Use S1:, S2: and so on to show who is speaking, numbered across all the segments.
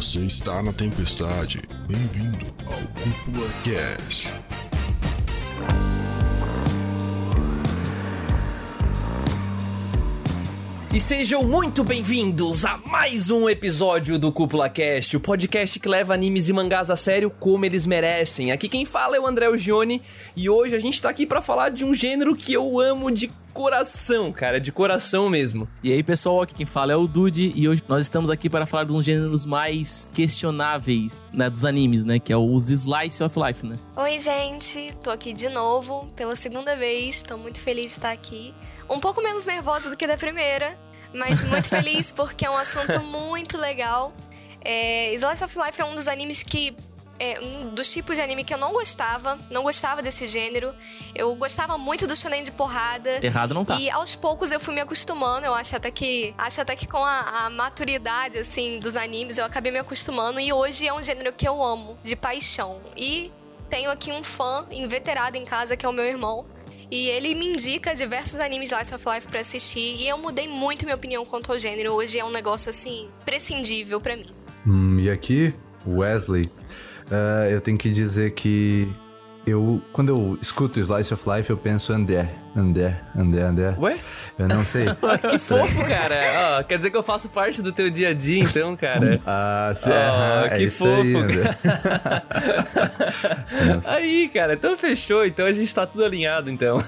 S1: Você está na tempestade. Bem-vindo ao Cúpula Cast.
S2: E sejam muito bem-vindos a mais um episódio do Cúpula Cast, o podcast que leva animes e mangás a sério como eles merecem. Aqui quem fala é o André Gione e hoje a gente tá aqui para falar de um gênero que eu amo de coração, cara, de coração mesmo.
S3: E aí, pessoal, aqui quem fala é o Dude e hoje nós estamos aqui para falar de um gêneros mais questionáveis, né, dos animes, né, que é os Slice of Life, né?
S4: Oi, gente, tô aqui de novo pela segunda vez, tô muito feliz de estar aqui. Um pouco menos nervosa do que da primeira, mas muito feliz porque é um assunto muito legal. É, Slice of Life é um dos animes que é um dos tipos de anime que eu não gostava, não gostava desse gênero. Eu gostava muito do shonen de porrada.
S3: Errado não tá.
S4: E aos poucos eu fui me acostumando. Eu acho até que acho até que com a, a maturidade assim dos animes eu acabei me acostumando e hoje é um gênero que eu amo de paixão. E tenho aqui um fã inveterado em casa que é o meu irmão. E ele me indica diversos animes Slice of Life para assistir. E eu mudei muito minha opinião quanto ao gênero. Hoje é um negócio, assim, prescindível para mim.
S5: Hum, e aqui, Wesley, uh, eu tenho que dizer que eu, quando eu escuto Slice of Life, eu penso André, André, André, André.
S2: Ué?
S5: Eu não sei.
S2: que fofo, cara. Oh, quer dizer que eu faço parte do teu dia a dia, então, cara.
S5: Ah, sim.
S2: Oh,
S5: é
S2: que fofo.
S5: Aí.
S2: Aí, cara, então fechou, então a gente tá tudo alinhado, então.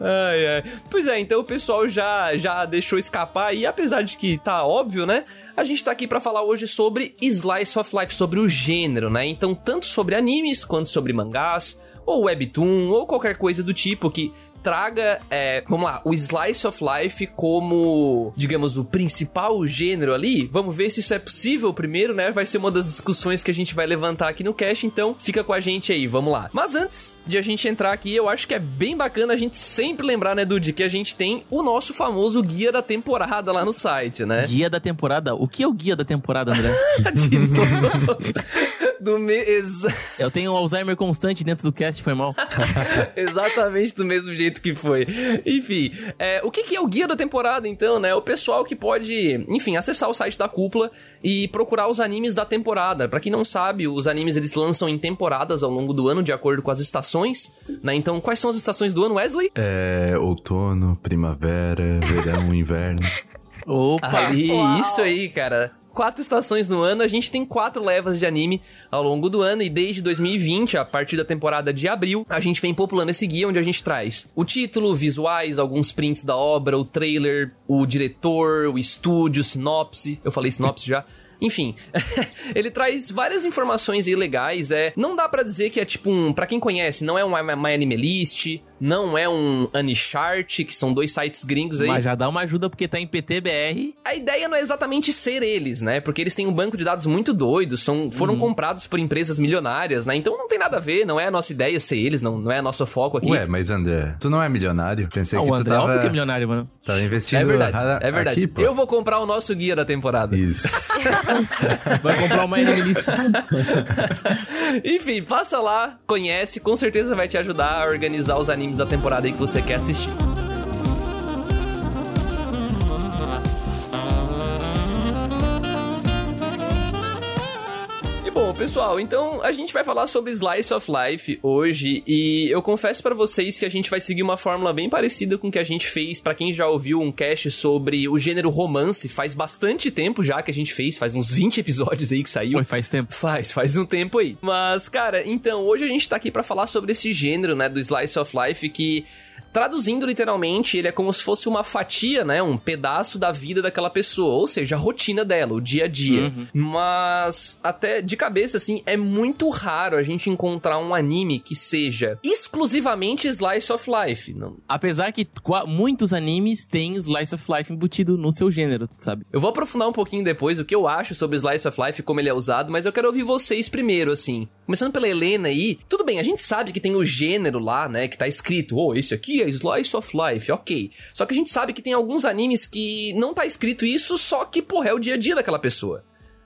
S2: ai, ai. Pois é, então o pessoal já, já deixou escapar e apesar de que tá óbvio, né? A gente tá aqui para falar hoje sobre Slice of Life, sobre o gênero, né? Então, tanto sobre animes quanto sobre mangás, ou webtoon, ou qualquer coisa do tipo que traga, é, vamos lá, o Slice of Life como, digamos, o principal gênero ali. Vamos ver se isso é possível primeiro, né? Vai ser uma das discussões que a gente vai levantar aqui no cast, então fica com a gente aí, vamos lá. Mas antes de a gente entrar aqui, eu acho que é bem bacana a gente sempre lembrar, né, Dude, que a gente tem o nosso famoso guia da temporada lá no site, né?
S3: Guia da temporada? O que é o guia da temporada, André?
S2: de novo. do me... Exa...
S3: Eu tenho um Alzheimer constante dentro do cast, foi mal.
S2: Exatamente do mesmo jeito que foi. Enfim, é, o que, que é o guia da temporada, então, né? O pessoal que pode, enfim, acessar o site da cúpula e procurar os animes da temporada. Para quem não sabe, os animes eles lançam em temporadas ao longo do ano, de acordo com as estações, né? Então, quais são as estações do ano, Wesley?
S5: É outono, primavera, verão, inverno.
S3: Opa!
S2: Ali, isso aí, cara quatro estações no ano, a gente tem quatro levas de anime ao longo do ano e desde 2020, a partir da temporada de abril, a gente vem populando esse guia onde a gente traz o título, visuais, alguns prints da obra, o trailer, o diretor, o estúdio, sinopse. Eu falei sinopse já. Enfim, ele traz várias informações aí legais. É, não dá para dizer que é tipo um, para quem conhece, não é um My Anime List, não é um Anichart, que são dois sites gringos aí.
S3: Mas já dá uma ajuda porque tá em PTBR.
S2: A ideia não é exatamente ser eles, né? Porque eles têm um banco de dados muito doido, são, foram
S3: Uhum.
S2: comprados por empresas milionárias, né? Então não tem nada a ver, não é a nossa ideia ser eles, não, não é nosso foco aqui.
S5: Ué, mas André, tu não é milionário? Pensei
S3: Ah,
S5: que
S3: o
S5: tu
S3: André
S5: tava,
S3: óbvio que é milionário, mano.
S5: tava investindo
S2: é verdade,
S5: a-
S2: é verdade.
S5: aqui, pô.
S2: Eu vou comprar o nosso guia da temporada.
S5: Isso.
S3: Vai comprar uma list.
S2: Enfim, passa lá, conhece, com certeza vai te ajudar a organizar os animes da temporada aí que você quer assistir. Bom, pessoal, então a gente vai falar sobre Slice of Life hoje e eu confesso pra vocês que a gente vai seguir uma fórmula bem parecida com o que a gente fez pra quem já ouviu um cast sobre o gênero romance, faz bastante tempo já que a gente fez, faz uns 20 episódios aí que saiu.
S3: Foi, faz tempo.
S2: Faz, faz um tempo aí. Mas, cara, então, hoje a gente tá aqui pra falar sobre esse gênero, né, do Slice of Life que. Traduzindo literalmente, ele é como se fosse uma fatia, né? Um pedaço da vida daquela pessoa, ou seja, a rotina dela, o dia a dia. Mas, até de cabeça, assim, é muito raro a gente encontrar um anime que seja exclusivamente Slice of Life. Não,
S3: Apesar que muitos animes têm Slice of Life embutido no seu gênero, sabe?
S2: Eu vou aprofundar um pouquinho depois o que eu acho sobre Slice of Life como ele é usado, mas eu quero ouvir vocês primeiro, assim. Começando pela Helena aí, tudo bem, a gente sabe que tem o gênero lá, né, que tá escrito, oh, esse aqui é Slice of Life, ok. Só que a gente sabe que tem alguns animes que não tá escrito isso, só que, porra, é o dia a dia daquela pessoa.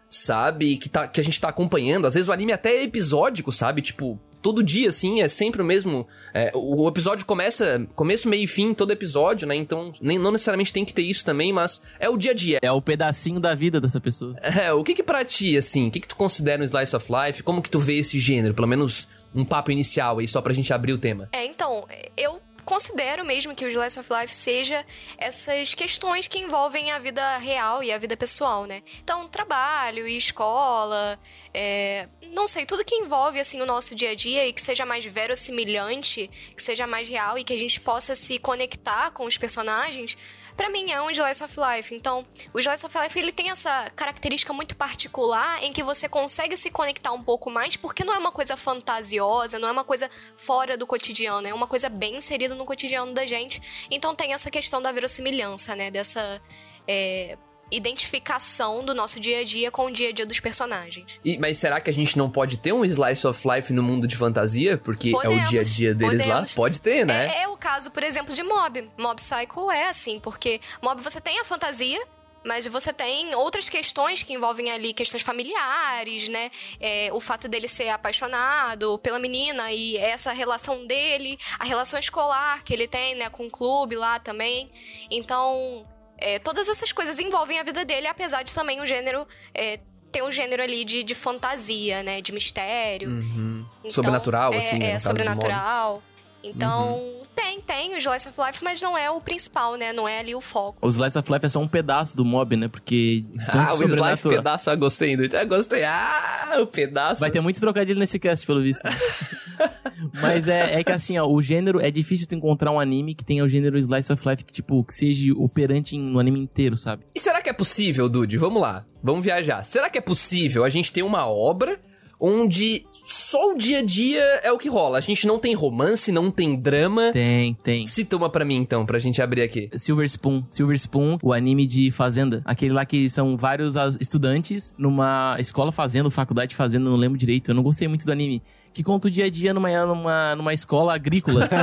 S2: Sabe? Que, tá, que a gente tá acompanhando. Às vezes o anime até é episódico, sabe? Tipo, todo dia, assim, é sempre o mesmo. é, o o episódio começa, começo, meio e fim, todo episódio, né? Então, nem, não necessariamente tem que ter isso também, mas é o dia a dia.
S3: É o pedacinho da vida dessa pessoa.
S2: É, o que que pra ti, assim, o que que tu considera um Slice of Life? Como que tu vê esse gênero? Pelo menos um papo inicial aí, só pra gente abrir o tema.
S4: É, então, eu considero mesmo que o Slice of Life seja essas questões que envolvem a vida real e a vida pessoal, né? Então, trabalho e escola, é, não sei, tudo que envolve, assim, o nosso dia a dia e que seja mais verossimilhante, que seja mais real e que a gente possa se conectar com os personagens, Pra mim é um Slice of Life. Então, o Slice of Life ele tem essa característica muito particular em que você consegue se conectar um pouco mais, porque não é uma coisa fantasiosa, não é uma coisa fora do cotidiano, é uma coisa bem inserida no cotidiano da gente. Então tem essa questão da verossimilhança, né? Dessa. é, identificação do nosso dia a dia com o dia a dia dos personagens.
S2: E- mas será que a gente não pode ter um Slice of Life no mundo de fantasia? Porque é o
S4: Podemos,
S2: dia a dia deles lá?
S4: podemos.
S2: Pode ter, né?
S4: É, é o caso, por exemplo, de Mob. Mob Psycho é assim, porque Mob você tem a fantasia, mas você tem outras questões que envolvem ali questões familiares, né? É, o fato dele ser apaixonado pela menina e essa relação dele, a relação escolar que ele tem, né, com o clube lá também. Então, é, todas essas coisas envolvem a vida dele, apesar de também o gênero é, ter um gênero ali de, de fantasia, né? De mistério.
S2: Uhum.
S4: Então,
S2: Sobrenatural,
S4: é,
S2: assim, né?
S4: É,
S2: Mob.
S4: sobrenatural. Então,
S2: Uhum.
S4: tem, tem o Slice of Life, mas não é o principal, né? Não é ali o foco.
S3: O Slice of Life é só um pedaço do mob, né? Porque.
S2: Ah, o Slice pedaço, eu gostei. Eu gostei. Ah, o pedaço.
S3: Vai ter muito trocadilho nesse cast, pelo visto. Mas é, é que assim, ó, o gênero. É difícil tu encontrar um anime que tenha o gênero Slice of Life que, tipo, que seja operante no anime inteiro, sabe?
S2: E será que é possível, Dude? Vamos lá. Vamos viajar. Será que é possível a gente ter uma obra onde só o dia a dia é o que rola? A gente não tem romance, não tem drama.
S3: Tem, tem.
S2: Cita uma pra mim, então, pra gente abrir aqui.
S3: Silver Spoon. Silver Spoon, o anime de Fazenda. Aquele lá que são vários estudantes numa escola fazenda, faculdade fazenda, não lembro direito. Eu não gostei muito do anime. Que conta o dia a dia numa, numa, numa escola agrícola.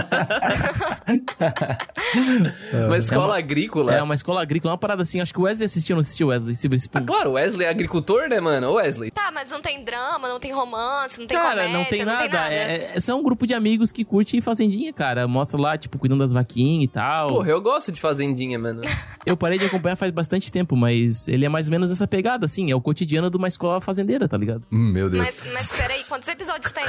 S2: Uma escola agrícola.
S3: é, uma escola agrícola, uma parada assim. Acho que o Wesley assistiu, não assistiu, Wesley?
S2: Ah, claro, o Wesley é agricultor, né, mano? Wesley.
S4: Tá, mas não tem drama, não tem romance, não tem
S3: Cara,
S4: comédia,
S3: não tem nada. É, é- são um grupo de amigos que curte fazendinha, cara. Mostra lá, tipo, cuidando das vaquinhas e tal.
S2: Porra, eu gosto de fazendinha, mano.
S3: Eu parei de acompanhar faz bastante tempo, mas ele é mais ou menos essa pegada, assim. É o cotidiano de uma escola fazendeira, tá ligado?
S5: Hum, meu Deus.
S4: Mas, mas peraí, quantos episódios tem?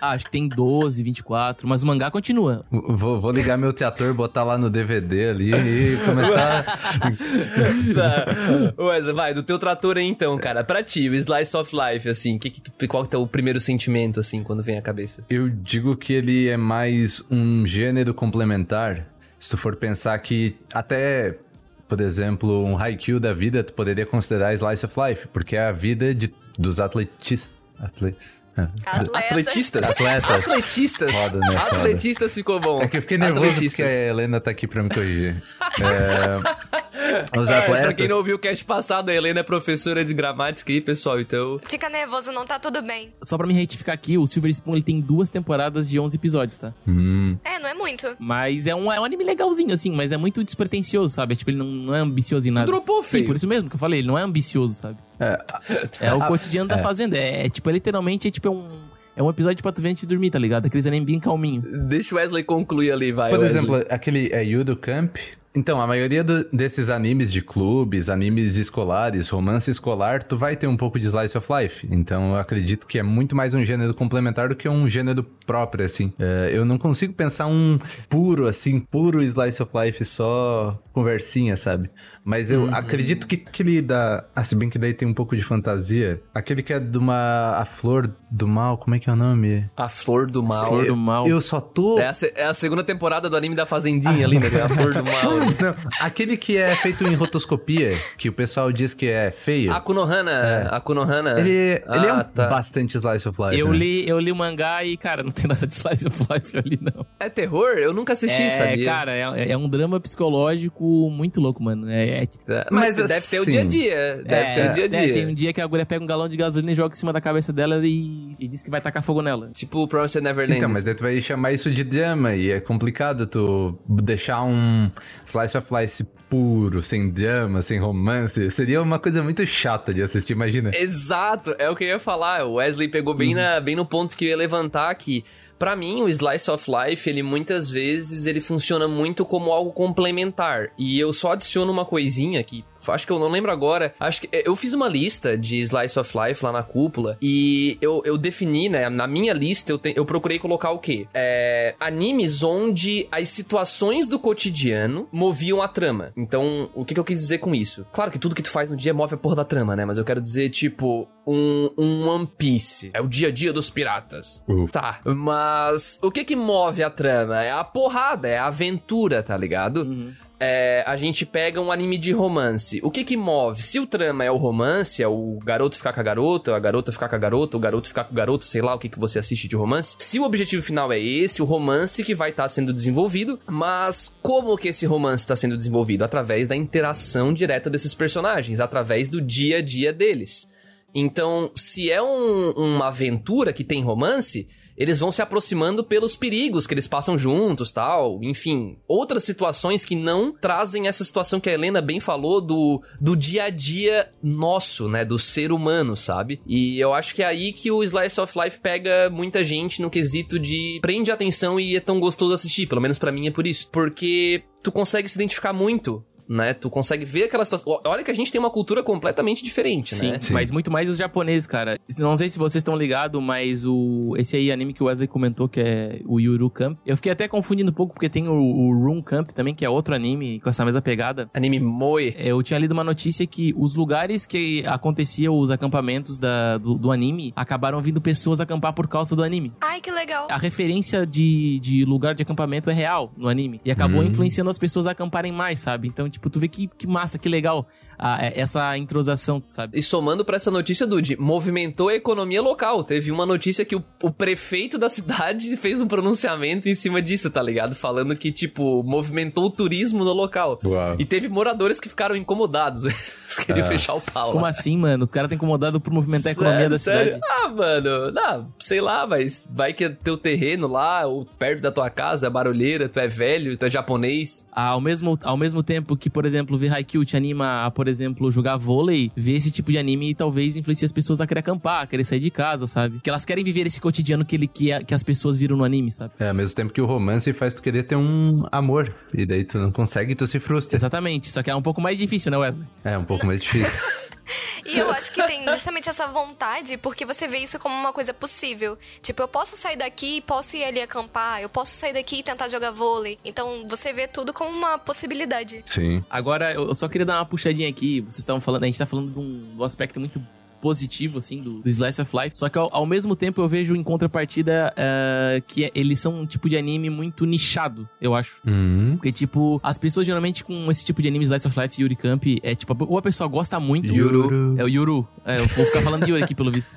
S3: Ah, acho que tem 12, 24, mas o mangá continua.
S5: Vou, vou ligar meu teator, botar lá no DVD ali e começar.
S2: tá. Vai, do teu trator aí então, cara. Pra ti, o Slice of Life, assim, que que tu- qual que é o primeiro sentimento, assim, quando vem à cabeça?
S5: Eu digo que ele é mais um gênero complementar. Se tu for pensar que até, por exemplo, um Haikyuu da vida, tu poderia considerar Slice of Life, porque é a vida de, dos atletis... Atle... é,
S2: Atletistas?
S5: Atletas.
S2: Atletistas.
S5: Foda, né, foda.
S2: Atletistas ficou bom.
S5: É que eu fiquei nervoso
S2: Atletistas.
S5: porque a Helena tá aqui pra me corrigir. É, os
S2: É,
S5: atletas...
S2: pra quem não ouviu o cast passado, a Helena é professora de gramática aí, pessoal, então...
S4: Fica nervoso, não tá tudo bem.
S3: Só pra me retificar aqui, o Silver Spoon ele tem duas temporadas de 11 episódios, tá?
S5: Hum,
S4: É, não é muito.
S3: Mas é um, é um anime legalzinho, assim, mas é muito despretensioso, sabe? Tipo, ele não, não é ambicioso em nada.
S2: dropou,
S3: Sim,
S2: feio.
S3: por isso mesmo que eu falei, ele não é ambicioso, sabe? É, o cotidiano da fazenda. É, é, tipo, é literalmente, é tipo, é um, é um episódio pra tu ver antes de dormir, tá ligado? Aqueles anime bem calminho.
S2: Deixa o Wesley concluir ali, vai,
S5: Por
S2: Wesley.
S5: exemplo, aquele é Yudo Camp. Então, a maioria do- desses animes de clubes, animes escolares, romance escolar, tu vai ter um pouco de slice of life. Então, eu acredito que é muito mais um gênero complementar do que um gênero próprio, assim. É, eu não consigo pensar um puro, assim, puro slice of life, só conversinha, sabe? Mas eu acredito que aquele da... Ah, se bem que daí tem um pouco de fantasia. Aquele que é de uma... A Flor do Mal, como é que é o nome?
S2: A Flor do Mal.
S3: Flor do Mal.
S5: Eu só tô...
S2: É a, é a segunda temporada do anime da Fazendinha ali, né? que é A Flor do Mal.
S5: Não, aquele que é feito em rotoscopia, que o pessoal diz que é feio.
S2: A Konohana. A Konohana.
S5: Ele, ele é um
S2: Ah, tá.
S5: bastante slice of life.
S3: Eu
S5: né?
S3: li, eu li o mangá e, cara, não tem nada de slice of life ali, não.
S2: É terror? Eu nunca assisti,
S3: é,
S2: sabia?
S3: cara, é, é um drama psicológico muito louco, mano. É, é-
S2: É, Mas,
S5: Mas
S2: deve ter o
S5: assim-
S2: dia a dia. Deve
S3: é,
S2: ter o dia a dia.
S3: é, tem um dia que a agulha pega um galão de gasolina e joga em cima da cabeça dela e, e diz que vai tacar fogo nela.
S2: Tipo o Promised Neverland.
S5: Então, mas daí tu vai chamar isso de drama e é complicado tu deixar um slice of life puro, sem drama, sem romance, seria uma coisa muito chata de assistir, imagina.
S2: Exato, é o que eu ia falar. O Wesley pegou bem, na, bem no ponto que eu ia levantar aqui. Pra mim, o Slice of Life, ele muitas vezes ele funciona muito como algo complementar. E eu só adiciono uma coisinha aqui. Acho que eu não lembro agora. Acho que eu fiz uma lista de Slice of Life lá na cúpula. E eu, eu defini, né? Na minha lista, eu, te, eu procurei colocar o quê? É, animes onde as situações do cotidiano moviam a trama. Então, o que, que eu quis dizer com isso? Claro que tudo que tu faz no dia move a porra da trama, né? Mas eu quero dizer, tipo, um, um One Piece. É o dia a dia dos piratas.
S5: Uh.
S2: Tá. Mas o que que move a trama? É a porrada, é a aventura, tá ligado? É, a gente pega um anime de romance. O que que move? Se o trama é o romance, é o garoto ficar com a garota, a garota ficar com a garota, o garoto ficar com o garoto, sei lá o que que você assiste de romance. Se o objetivo final é esse, o romance que vai estar sendo desenvolvido, mas como que esse romance está sendo desenvolvido? Através da interação direta desses personagens, através do dia a dia deles. Então, se é um- uma aventura que tem romance, eles vão se aproximando pelos perigos que eles passam juntos, tal. Enfim, outras situações que não trazem essa situação que a Helena bem falou do, do dia a dia nosso, né? Do ser humano, sabe? E eu acho que é aí que o Slice of Life pega muita gente no quesito de prende atenção e é tão gostoso assistir. Pelo menos pra mim é por isso. Porque tu consegue se identificar muito. Né? Tu consegue ver aquela situação. Olha que a gente tem uma cultura completamente diferente,
S3: Sim,
S2: né?
S5: Sim.
S3: mas muito mais os japoneses, cara. Não sei se vocês estão ligados, mas o esse aí anime que o Wesley comentou, que é o Yuru Camp. Eu fiquei até confundindo um pouco, porque tem o, o Room Camp também, que é outro anime com essa mesma pegada.
S2: Anime moe.
S3: É, Eu tinha lido uma notícia que os lugares que aconteciam os acampamentos da- do, do anime acabaram vindo pessoas acampar por causa do anime.
S4: Ai, que legal.
S3: A referência de, de lugar de acampamento é real no anime. E acabou
S5: Hum.
S3: influenciando as pessoas a acamparem mais, sabe? Então, tipo, tu vê que, que massa, que legal ah, é- essa entrosação, sabe?
S2: E somando pra essa notícia, Dude, movimentou a economia local. Teve uma notícia que o, o prefeito da cidade fez um pronunciamento em cima disso, tá ligado? Falando que, tipo, movimentou o turismo no local.
S5: Uau.
S2: E teve moradores que ficaram incomodados. Eles queriam
S5: Ah.
S2: fechar o pau.
S3: Como
S2: lá.
S3: assim, mano? Os caras estão incomodados por movimentar a economia da
S2: Sério?
S3: cidade.
S2: Ah, mano, não, sei lá, mas vai que é teu terreno lá, ou perto da tua casa, é barulheira, tu é velho, tu é japonês.
S3: Ah, Ao mesmo, ao mesmo tempo que, por exemplo, ver Haikyuu te anima a, por exemplo, jogar vôlei, ver esse tipo de anime talvez influencie as pessoas a querer acampar, a querer sair de casa, sabe? Que elas querem viver esse cotidiano que, ele, que, a- que as pessoas viram no anime, sabe?
S5: É, ao mesmo tempo que o romance faz tu querer ter um amor. E daí tu não consegue e tu se frustra.
S3: Exatamente. Só que é um pouco mais difícil, né, Wesley?
S5: É um pouco mais difícil.
S4: E eu acho que tem justamente essa vontade, porque você vê isso como uma coisa possível. Tipo, eu posso sair daqui, posso ir ali acampar, eu posso sair daqui e tentar jogar vôlei. Então você vê tudo como uma possibilidade.
S5: Sim.
S3: Agora, eu só queria dar uma puxadinha aqui. Vocês estavam falando, a gente tá falando de um, de um aspecto muito positivo, assim, do, do Slice of Life. Só que ao, ao mesmo tempo eu vejo em contrapartida eh, que eles são um tipo de anime muito nichado, eu acho.
S5: Hum.
S3: Porque, tipo, as pessoas geralmente com esse tipo de anime, Slice of Life e Yuri Camp, é tipo, ou a pessoa gosta muito.
S5: Yuru.
S3: É o Yuru. É, eu vou ficar falando de Yuri aqui, pelo visto.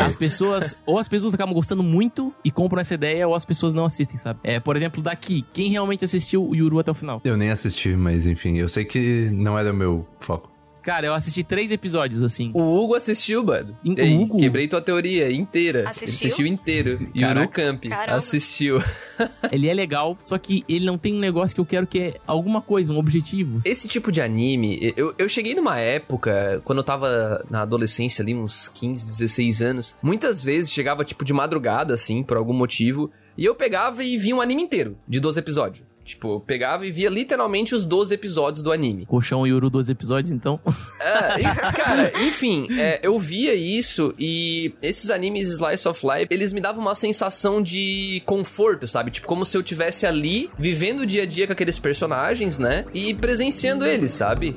S3: As pessoas, ou as pessoas acabam gostando muito e compram essa ideia, ou as pessoas não assistem, sabe? É, por exemplo, daqui, quem realmente assistiu o Yuru até o final?
S5: Eu nem assisti, mas enfim, eu sei que não era o meu foco.
S3: Cara, eu assisti três episódios, assim.
S2: O Hugo assistiu, mano.
S3: O
S2: Ei,
S3: Hugo?
S2: Quebrei tua teoria inteira.
S4: Assistiu?
S2: Ele assistiu inteiro. Yuru. Camp.
S4: Caramba.
S2: Assistiu.
S3: Ele é legal, só que ele não tem um negócio que eu quero que é alguma coisa, um objetivo.
S2: Esse tipo de anime, eu, eu cheguei numa época, quando eu tava na adolescência ali, uns 15, 16 anos, muitas vezes chegava tipo de madrugada, assim, por algum motivo, e eu pegava e via um anime inteiro, de 12 episódios. Tipo, eu pegava e via literalmente os 12 episódios do anime.
S3: Colchão Yuru, 12 episódios, então.
S2: É, e, cara, enfim, é, eu via isso e esses animes Slice of Life, eles me davam uma sensação de conforto, sabe? Tipo, como se eu tivesse ali, vivendo o dia a dia com aqueles personagens, né? E presenciando eles, sabe?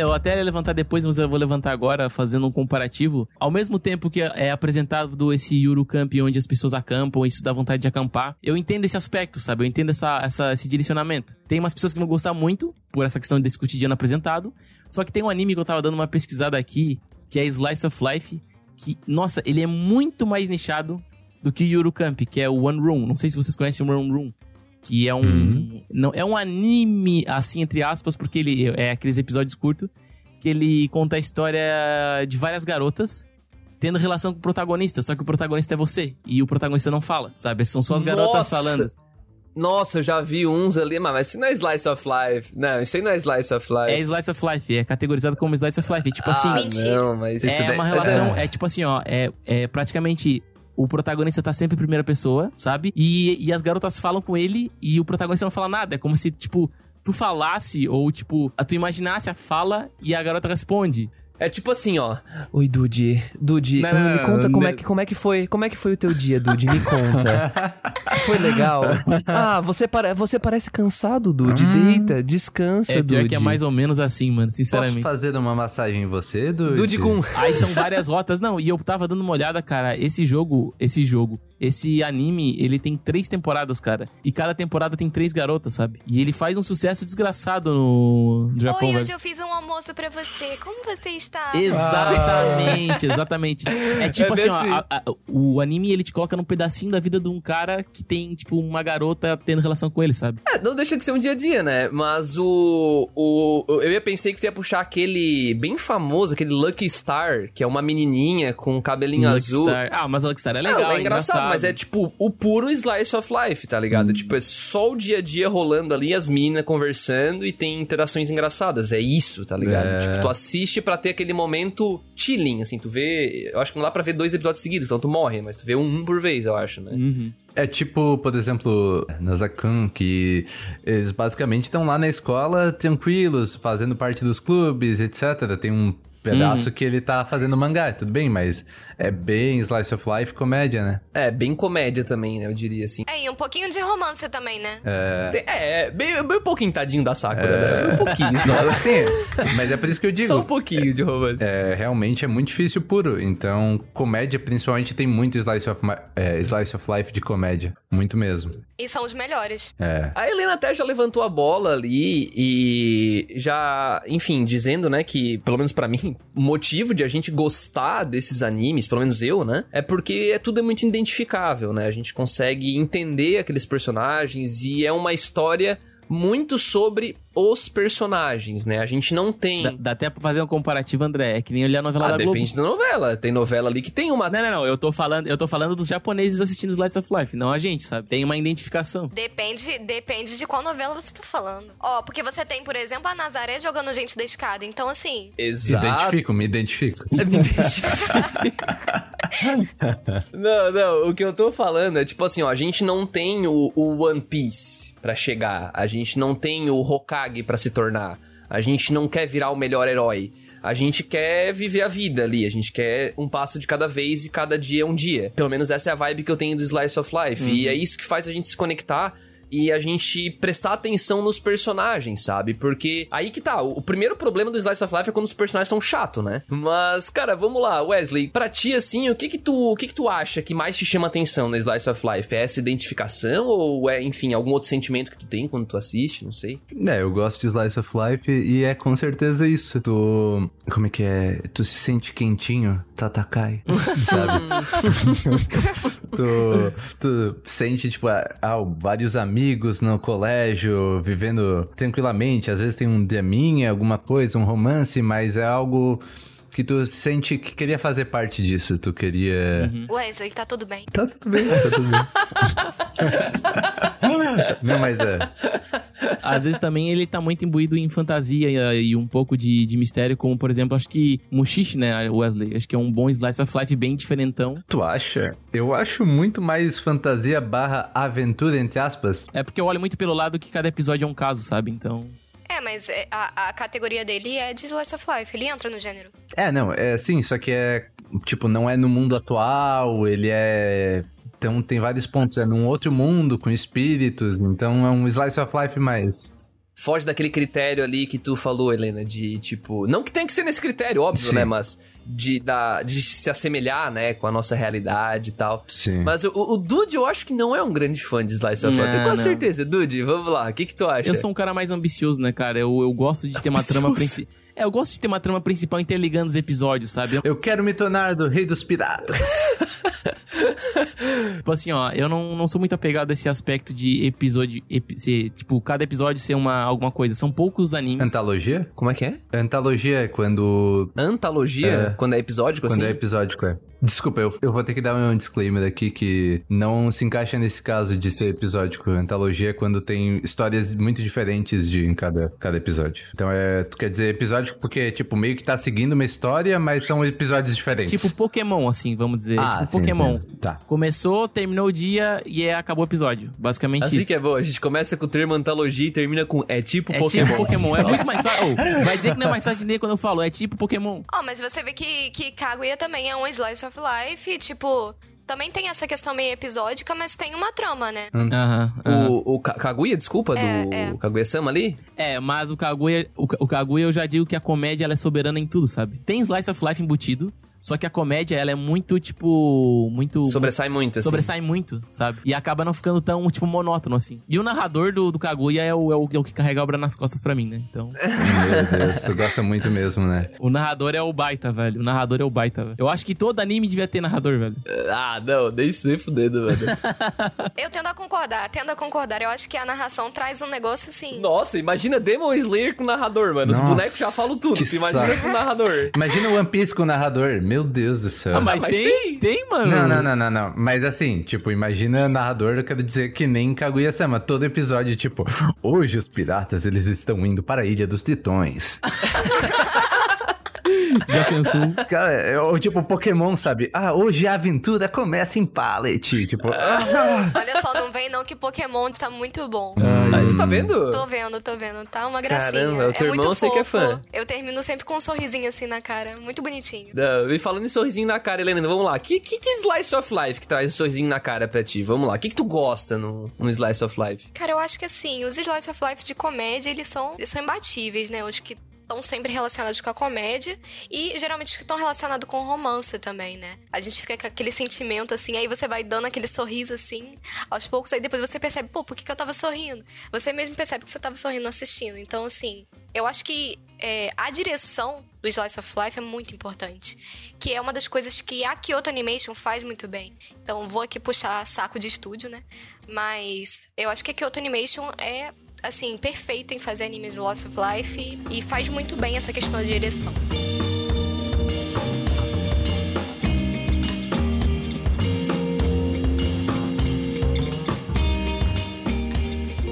S3: Eu até ia levantar depois, mas eu vou levantar agora, fazendo um comparativo. Ao mesmo tempo que é apresentado esse Yuru Camp, onde as pessoas acampam, isso dá vontade de acampar, eu entendo esse aspecto, sabe? Eu entendo essa, essa- esse direcionamento. Tem umas pessoas que vão gostar muito, por essa questão desse cotidiano apresentado, só que tem um anime que eu tava dando uma pesquisada aqui, que é Slice of Life, que, nossa, ele é muito mais nichado do que Yuru Camp, que é o One Room. Não sei se vocês conhecem o One Room. Que é um.
S5: Uhum.
S3: Não, é um anime, assim, entre aspas, porque ele é aqueles episódios curtos. que ele conta a história de várias garotas tendo relação com o protagonista, só que o protagonista é você e o protagonista não fala, sabe? São só as garotas
S2: Nossa!
S3: falando.
S2: Nossa, eu já vi uns ali, mas isso não é Slice of Life. Não, isso aí não é Slice of Life.
S3: É Slice of Life, é categorizado como Slice of Life. Tipo
S2: ah,
S3: assim,
S4: Mentira.
S2: não, mas...
S3: É uma relação,
S5: é-
S3: é tipo assim, ó, é, é praticamente o protagonista tá sempre em primeira pessoa, sabe? E, e as garotas falam com ele e o protagonista não fala nada. É como se, tipo, tu falasse ou, tipo, tu imaginasse a fala e a garota responde.
S2: É tipo assim, ó. Oi, Dude. Dude,
S3: Não, não,
S2: me conta
S3: não,
S2: como,
S3: não.
S2: é que, como é que foi. Como é que foi o teu dia, Dude? Me conta. foi legal. Ah, você, pare, você parece cansado, Dude. Deita, descansa,
S3: É pior
S2: Dude.
S3: que é mais ou menos assim, mano,
S5: Posso
S3: sinceramente.
S5: fazer uma massagem em você, Dude?
S2: Dude com.
S3: Aí são várias rotas. Não, e eu tava dando uma olhada, cara. Esse jogo, esse jogo, esse anime, ele tem três temporadas, cara. E cada temporada tem três garotas, sabe? E ele faz um sucesso desgraçado no, no Japão,
S4: Oi,
S3: velho.
S4: hoje eu fiz um almoço pra você. Como você está?
S3: Exatamente, exatamente. É tipo
S2: É
S3: assim, ó, a- a- o anime ele te coloca num pedacinho da vida de um cara que tem, tipo, uma garota tendo relação com ele, sabe?
S2: É, não deixa de ser um dia a dia, né? Mas o, o. Eu ia pensei que tu ia puxar aquele bem famoso, aquele Lucky Star, que é uma menininha com cabelinho
S3: Lucky
S2: azul.
S3: Star. Ah, mas o Lucky Star é
S2: Não,
S3: legal,
S2: é engraçado, mas é tipo o puro slice of life, tá ligado? Tipo, é só o dia a dia rolando ali, as meninas conversando e tem interações engraçadas. É isso, tá ligado?
S5: É.
S2: Tipo, tu assiste pra ter aquele momento chilling, assim, tu vê. Eu acho que não dá pra ver dois episódios seguidos, então tu morre, mas tu vê um por vez, eu acho, né?
S3: Uhum.
S5: É tipo, por exemplo, Nazakun, que eles basicamente estão lá na escola tranquilos, fazendo parte dos clubes, etc. Tem um pedaço que ele tá fazendo mangá, tudo bem, mas é bem slice of life comédia, né?
S2: É, bem comédia também, né? Eu diria assim.
S4: É, e um pouquinho de romance também, né?
S2: Tem- É, bem, bem um pouquinho tadinho da Sakura, né? Um pouquinho só.
S5: Mas assim, mas é por isso que eu digo.
S2: Só um pouquinho de romance.
S5: É, realmente é muito difícil puro. Então, comédia, principalmente, tem muito slice of, é, slice of life de comédia. Muito mesmo.
S4: E são os melhores.
S5: É.
S2: A Helena até já levantou a bola ali e já, enfim, dizendo, né, que, pelo menos pra mim, motivo de a gente gostar desses animes, pelo menos eu, né, é porque é tudo é muito identificável, né? A gente consegue entender aqueles personagens e é uma história muito sobre os personagens, né? A gente não tem.
S3: Dá, dá até pra fazer um comparativo, André. É que nem olhar a novela
S2: ah,
S3: da Globo.
S2: depende da novela. Tem novela ali que tem uma.
S3: Não, não, não. Eu tô falando, eu tô falando dos japoneses assistindo Slice of Life, não a gente, sabe? Tem uma identificação.
S4: Depende, depende de qual novela você tá falando. Ó, porque você tem, por exemplo, a Nazaré jogando gente da escada. Então, assim,
S2: Exato.
S5: Identifico, me identifico.
S2: Me identifico. não, não, o que eu tô falando é tipo assim, ó, a gente não tem o, o One Piece pra chegar, a gente não tem o Hokage pra se tornar, a gente não quer virar o melhor herói. A gente quer viver a vida ali, a gente quer um passo de cada vez e cada dia é um dia. Pelo menos essa é a vibe que eu tenho do Slice of Life. E é isso que faz a gente se conectar e a gente prestar atenção nos personagens, sabe? Porque aí que tá, o primeiro problema do Slice of Life é quando os personagens são chato, né? Mas, cara, vamos lá, Wesley, pra ti assim, o que que tu, o que que tu acha que mais te chama atenção no Slice of Life? É essa identificação ou é, enfim, algum outro sentimento que tu tem quando tu assiste, não sei?
S5: É, eu gosto de Slice of Life e é com certeza isso. Tu. Como é que é? Tu se sente quentinho, Tatakai, sabe? tu, tu sente, tipo, ah, vários amigos no colégio, vivendo tranquilamente. Às vezes tem um draminha, alguma coisa, um romance, mas é algo que tu sente que queria fazer parte disso. Tu queria.
S4: Wesley, tá tudo bem.
S5: Tá tudo bem, tá tudo bem. Não, mas é.
S3: Às vezes também ele tá muito imbuído em fantasia e, e um pouco de, de mistério, como por exemplo, acho que Mushishi, né, Wesley? Acho que é um bom slice of life bem diferentão.
S5: Tu acha? Eu acho muito mais fantasia barra aventura, entre aspas.
S3: É porque eu olho muito pelo lado que cada episódio é um caso, sabe? Então.
S4: É, mas é, a, a categoria dele é de Slice of Life. Ele entra no gênero.
S5: É, não, é sim, só que é. Tipo, não é no mundo atual, ele é. Então tem vários pontos. É num outro mundo com espíritos, então é um slice of life mais.
S2: Foge daquele critério ali que tu falou, Helena, de tipo. Não que tem que ser nesse critério, óbvio,
S5: Sim.
S2: né? Mas de, da, de se assemelhar, né, com a nossa realidade e tal.
S5: Sim.
S2: Mas o, o Dude, eu acho que não é um grande fã de Slice of Life.
S3: Não,
S2: Tenho quase
S3: não.
S2: certeza. Dude, vamos lá. O que, que tu acha?
S3: Eu sou um cara mais ambicioso, né, cara? Eu, eu gosto de ter uma trama
S2: Ambicioso.
S3: principal. É, eu gosto de ter uma trama principal interligando os episódios, sabe? Eu-
S5: Eu quero me tornar do rei dos piratas.
S3: Tipo assim, ó, eu não, não sou muito apegado a esse aspecto de episódio. epi- ser, tipo, cada episódio ser uma, alguma coisa. São poucos animes.
S5: Antologia?
S2: Como é que é?
S5: Antologia é quando.
S2: Antologia?
S5: É.
S2: Quando é episódico,
S5: Quando
S2: assim?
S5: é episódico, é. Desculpa, eu, eu vou ter que dar um disclaimer aqui que não se encaixa nesse caso de ser episódico. Antologia é quando tem histórias muito diferentes de, em cada, cada episódio. Então é. Tu quer dizer episódico porque, tipo, meio que tá seguindo uma história, mas são episódios diferentes.
S3: Tipo Pokémon, assim, vamos dizer.
S5: ah,
S3: tipo
S5: sim,
S3: Pokémon.
S5: Tá.
S3: Começou, terminou o dia e é, acabou o episódio. Basicamente
S2: Assim
S3: isso.
S2: que é bom, a gente começa com o termo antologia e termina com é tipo
S3: É
S2: Pokémon.
S3: tipo Pokémon. É muito mais fácil. Oh, vai dizer que não é mais fácil de entender quando eu falo. É tipo Pokémon.
S4: Ó, mas você vê que, que Kaguya também é um slice of life, e, tipo, também tem essa questão meio episódica, mas tem uma trama, né?
S3: Aham. aham.
S2: O, o Ka- Kaguya, desculpa,
S4: É,
S2: do
S4: é.
S2: Kaguya-sama ali?
S3: É, mas o Kaguya, o, o Kaguya eu já digo que a comédia ela é soberana em tudo, sabe? Tem Slice of Life embutido, só que a comédia ela é muito, tipo, muito...
S2: Sobressai muito, assim.
S3: Sobressai muito, sabe? E acaba não ficando tão, tipo, monótono, assim. E o narrador do, do Kaguya é o, é, o, é o que carrega a obra nas costas pra mim, né? Então,
S5: Meu Deus, tu gosta muito mesmo, né?
S3: o narrador é o baita, velho. O narrador é o baita, velho. Eu acho que todo anime devia ter narrador, velho.
S2: Ah, não, nem nem fudendo, velho.
S4: Eu tendo a concordar, tendo a concordar. Eu acho que a narração traz um negócio assim.
S2: Nossa, imagina Demon Slayer com narrador, mano. Os
S5: Nossa,
S2: bonecos já falam tudo. imagina
S5: saco.
S2: com narrador.
S5: Imagina o One Piece com o narrador. Meu Deus do céu.
S3: Ah, mas,
S2: mas
S3: tem, tem, mano.
S5: Não, não, não, não, não. Mas assim, tipo, imagina narrador, eu quero dizer que nem Kaguya-sama. Todo episódio, tipo, hoje os piratas, eles estão indo para a Ilha dos Tritões.
S3: Já pensou?
S5: Cara, é o tipo Pokémon, sabe? Ah, hoje a aventura começa em Pallet. Tipo, ah,
S4: Olha só, não vem não que Pokémon tá muito bom.
S2: Ah, tu tá vendo?
S4: Tô vendo, tô vendo. Tá uma gracinha.
S2: Caramba, o teu
S4: é
S2: irmão eu sei que é fã.
S4: Eu termino sempre com um sorrisinho assim na cara. Muito bonitinho.
S2: Não, E falando em sorrisinho na cara, Helena, vamos lá. Que, que, que Slice of Life que traz um sorrisinho na cara pra ti? Vamos lá. O que, que tu gosta no, no Slice of Life?
S4: Cara, eu acho que assim, os Slice of Life de comédia, eles são, eles são imbatíveis, né? Os que estão sempre relacionados com a comédia e geralmente os que estão relacionados com romance também, né? A gente fica com aquele sentimento assim, aí você vai dando aquele sorriso assim, aos poucos, aí depois você percebe, pô, por que, que eu tava sorrindo? Você mesmo percebe que você tava sorrindo assistindo. Então, assim, eu acho que é, a direção do Slice of Life é muito importante. Que é uma das coisas que a Kyoto Animation faz muito bem. Então, vou aqui puxar saco de estúdio, né? Mas eu acho que a Kyoto Animation é, assim, perfeita em fazer animes de Lost of Life e, e faz muito bem essa questão da direção.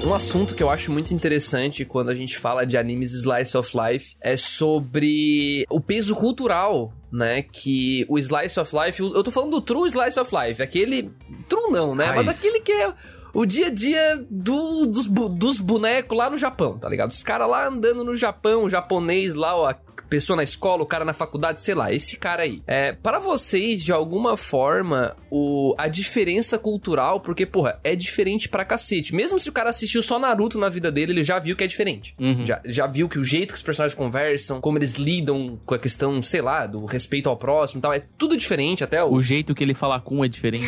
S2: Um assunto que eu acho muito interessante quando a gente fala de animes Slice of Life é sobre o peso cultural, né? Que o Slice of Life. Eu tô falando do True Slice of Life, aquele. True não, né? Mas
S5: Raiz.
S2: aquele que é. O dia a dia do- dos, dos bonecos lá no Japão, tá ligado? Os caras lá andando no Japão, o japonês lá, ó, pessoa na escola, o cara na faculdade, sei lá, esse cara aí. É, para vocês, de alguma forma, o, a diferença cultural, porque, porra, é diferente pra cacete. Mesmo se o cara assistiu só Naruto na vida dele, ele já viu que é diferente.
S3: Uhum.
S2: Já, já viu que o jeito que os personagens conversam, como eles lidam com a questão, sei lá, do respeito ao próximo e tal, é tudo diferente, até o,
S3: O jeito que ele fala com é diferente.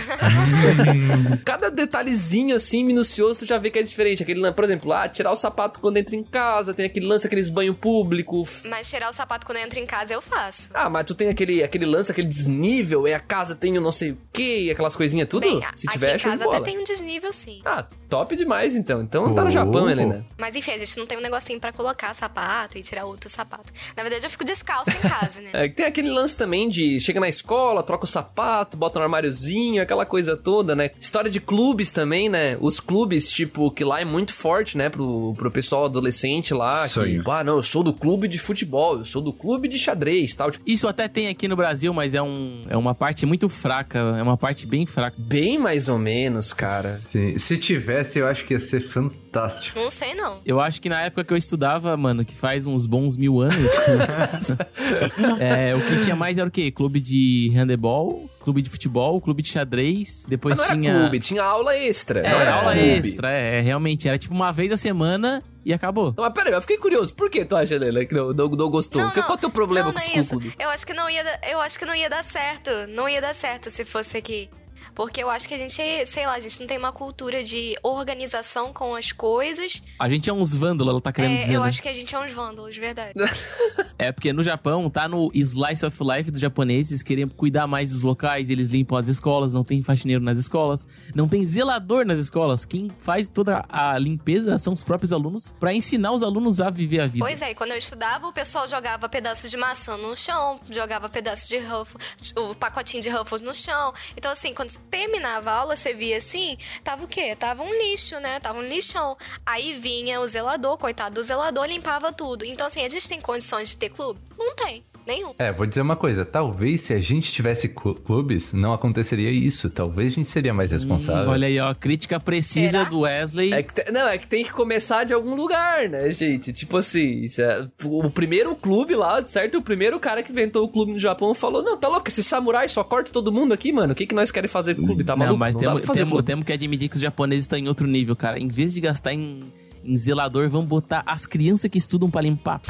S2: Cada detalhezinho assim, minucioso, tu já vê que é diferente. Aquele, por exemplo, ah, tirar o sapato quando entra em casa, tem aquele lance, aqueles banho público.
S4: Mas tirar o sapato quando eu entro em casa eu faço.
S2: Ah, mas tu tem aquele, aquele lance, aquele desnível, e a casa tem o não sei o que, aquelas coisinhas tudo?
S4: Bem, a-
S2: Se
S4: aqui
S2: tiver,
S4: em
S2: show de
S4: casa até tem um desnível sim.
S2: Ah, top demais então. Então tá no Japão,
S5: Oh.
S2: Helena.
S4: Mas enfim, a gente não tem um negocinho pra colocar sapato e tirar outro sapato. Na verdade, eu fico descalço em casa, né?
S2: É, tem aquele lance também de chega na escola, troca o sapato, bota no armáriozinho, aquela coisa toda, né? História de clubes também, né? Os clubes, tipo, que lá é muito forte, né? Pro, pro pessoal adolescente lá.
S5: Sonho.
S2: Que, ah, não, eu sou do clube de futebol, eu sou do clube de xadrez tal. Tipo,
S3: Isso até tem aqui no Brasil, mas é, um, é uma parte muito fraca. É uma parte bem fraca.
S2: bem mais ou menos, cara.
S5: se, se tivesse, eu acho que ia ser fantástico.
S4: Não sei não.
S3: Eu acho que na época que eu estudava, mano, que faz uns bons mil anos, é, o que tinha mais era o quê? Clube de handebol, clube de futebol, clube de xadrez, depois
S2: Mas não
S3: tinha...
S2: era clube, tinha aula extra.
S3: É,
S2: não era
S3: aula
S2: clube.
S3: extra, é, realmente. Era tipo uma vez a semana e acabou.
S2: Não, mas peraí, eu fiquei curioso. Por que tu acha, Helena, que não, não, não gostou?
S4: Não,
S2: Que-
S4: não.
S2: Qual é o teu problema
S4: não,
S2: com
S4: não
S2: esse
S4: é? Eu acho que não ia, eu acho que não ia dar certo. Não ia dar certo se fosse aqui. Porque eu acho que a gente, sei lá, a gente não tem uma cultura de organização com as coisas.
S3: A gente é uns vândalos, ela tá querendo
S4: É,
S3: dizer,
S4: eu
S3: né?
S4: acho que a gente é uns vândalos, de verdade.
S3: É porque no Japão, tá no slice of life dos japoneses, querem cuidar mais dos locais, eles limpam as escolas, não tem faxineiro nas escolas, não tem zelador nas escolas. Quem faz toda a limpeza são os próprios alunos pra ensinar os alunos a viver a vida.
S4: Pois é, e quando eu estudava, o pessoal jogava pedaços de maçã no chão, jogava pedaços de Ruffles, o pacotinho de Ruffles no chão. Então, assim, quando terminava a aula, você via assim, tava o quê? Tava um lixo, né? Tava um lixão. Aí vinha o zelador, coitado do zelador, limpava tudo. Então, assim, a gente tem condições de ter clube? Não tem. Nenhum.
S5: É, vou dizer uma coisa. Talvez se a gente tivesse clu- clubes, não aconteceria isso. Talvez a gente seria mais responsável.
S3: Hum, olha aí, ó, crítica precisa
S4: Será?
S3: do Wesley.
S2: É te- não, é que tem que começar de algum lugar, né, gente? Tipo assim, isso é- o primeiro clube lá, certo? O primeiro cara que inventou o clube no Japão falou: Não, tá louco, esse samurai só corta todo mundo aqui, mano. O que, que nós queremos fazer com o clube? Tá maluco?
S3: Não, mas
S2: Não dá
S3: temos,
S2: pra fazer
S3: temos,
S2: clube.
S3: temos que admitir que os japoneses estão em outro nível, cara. Em vez de gastar em, em zelador, vamos botar as crianças que estudam pra limpar.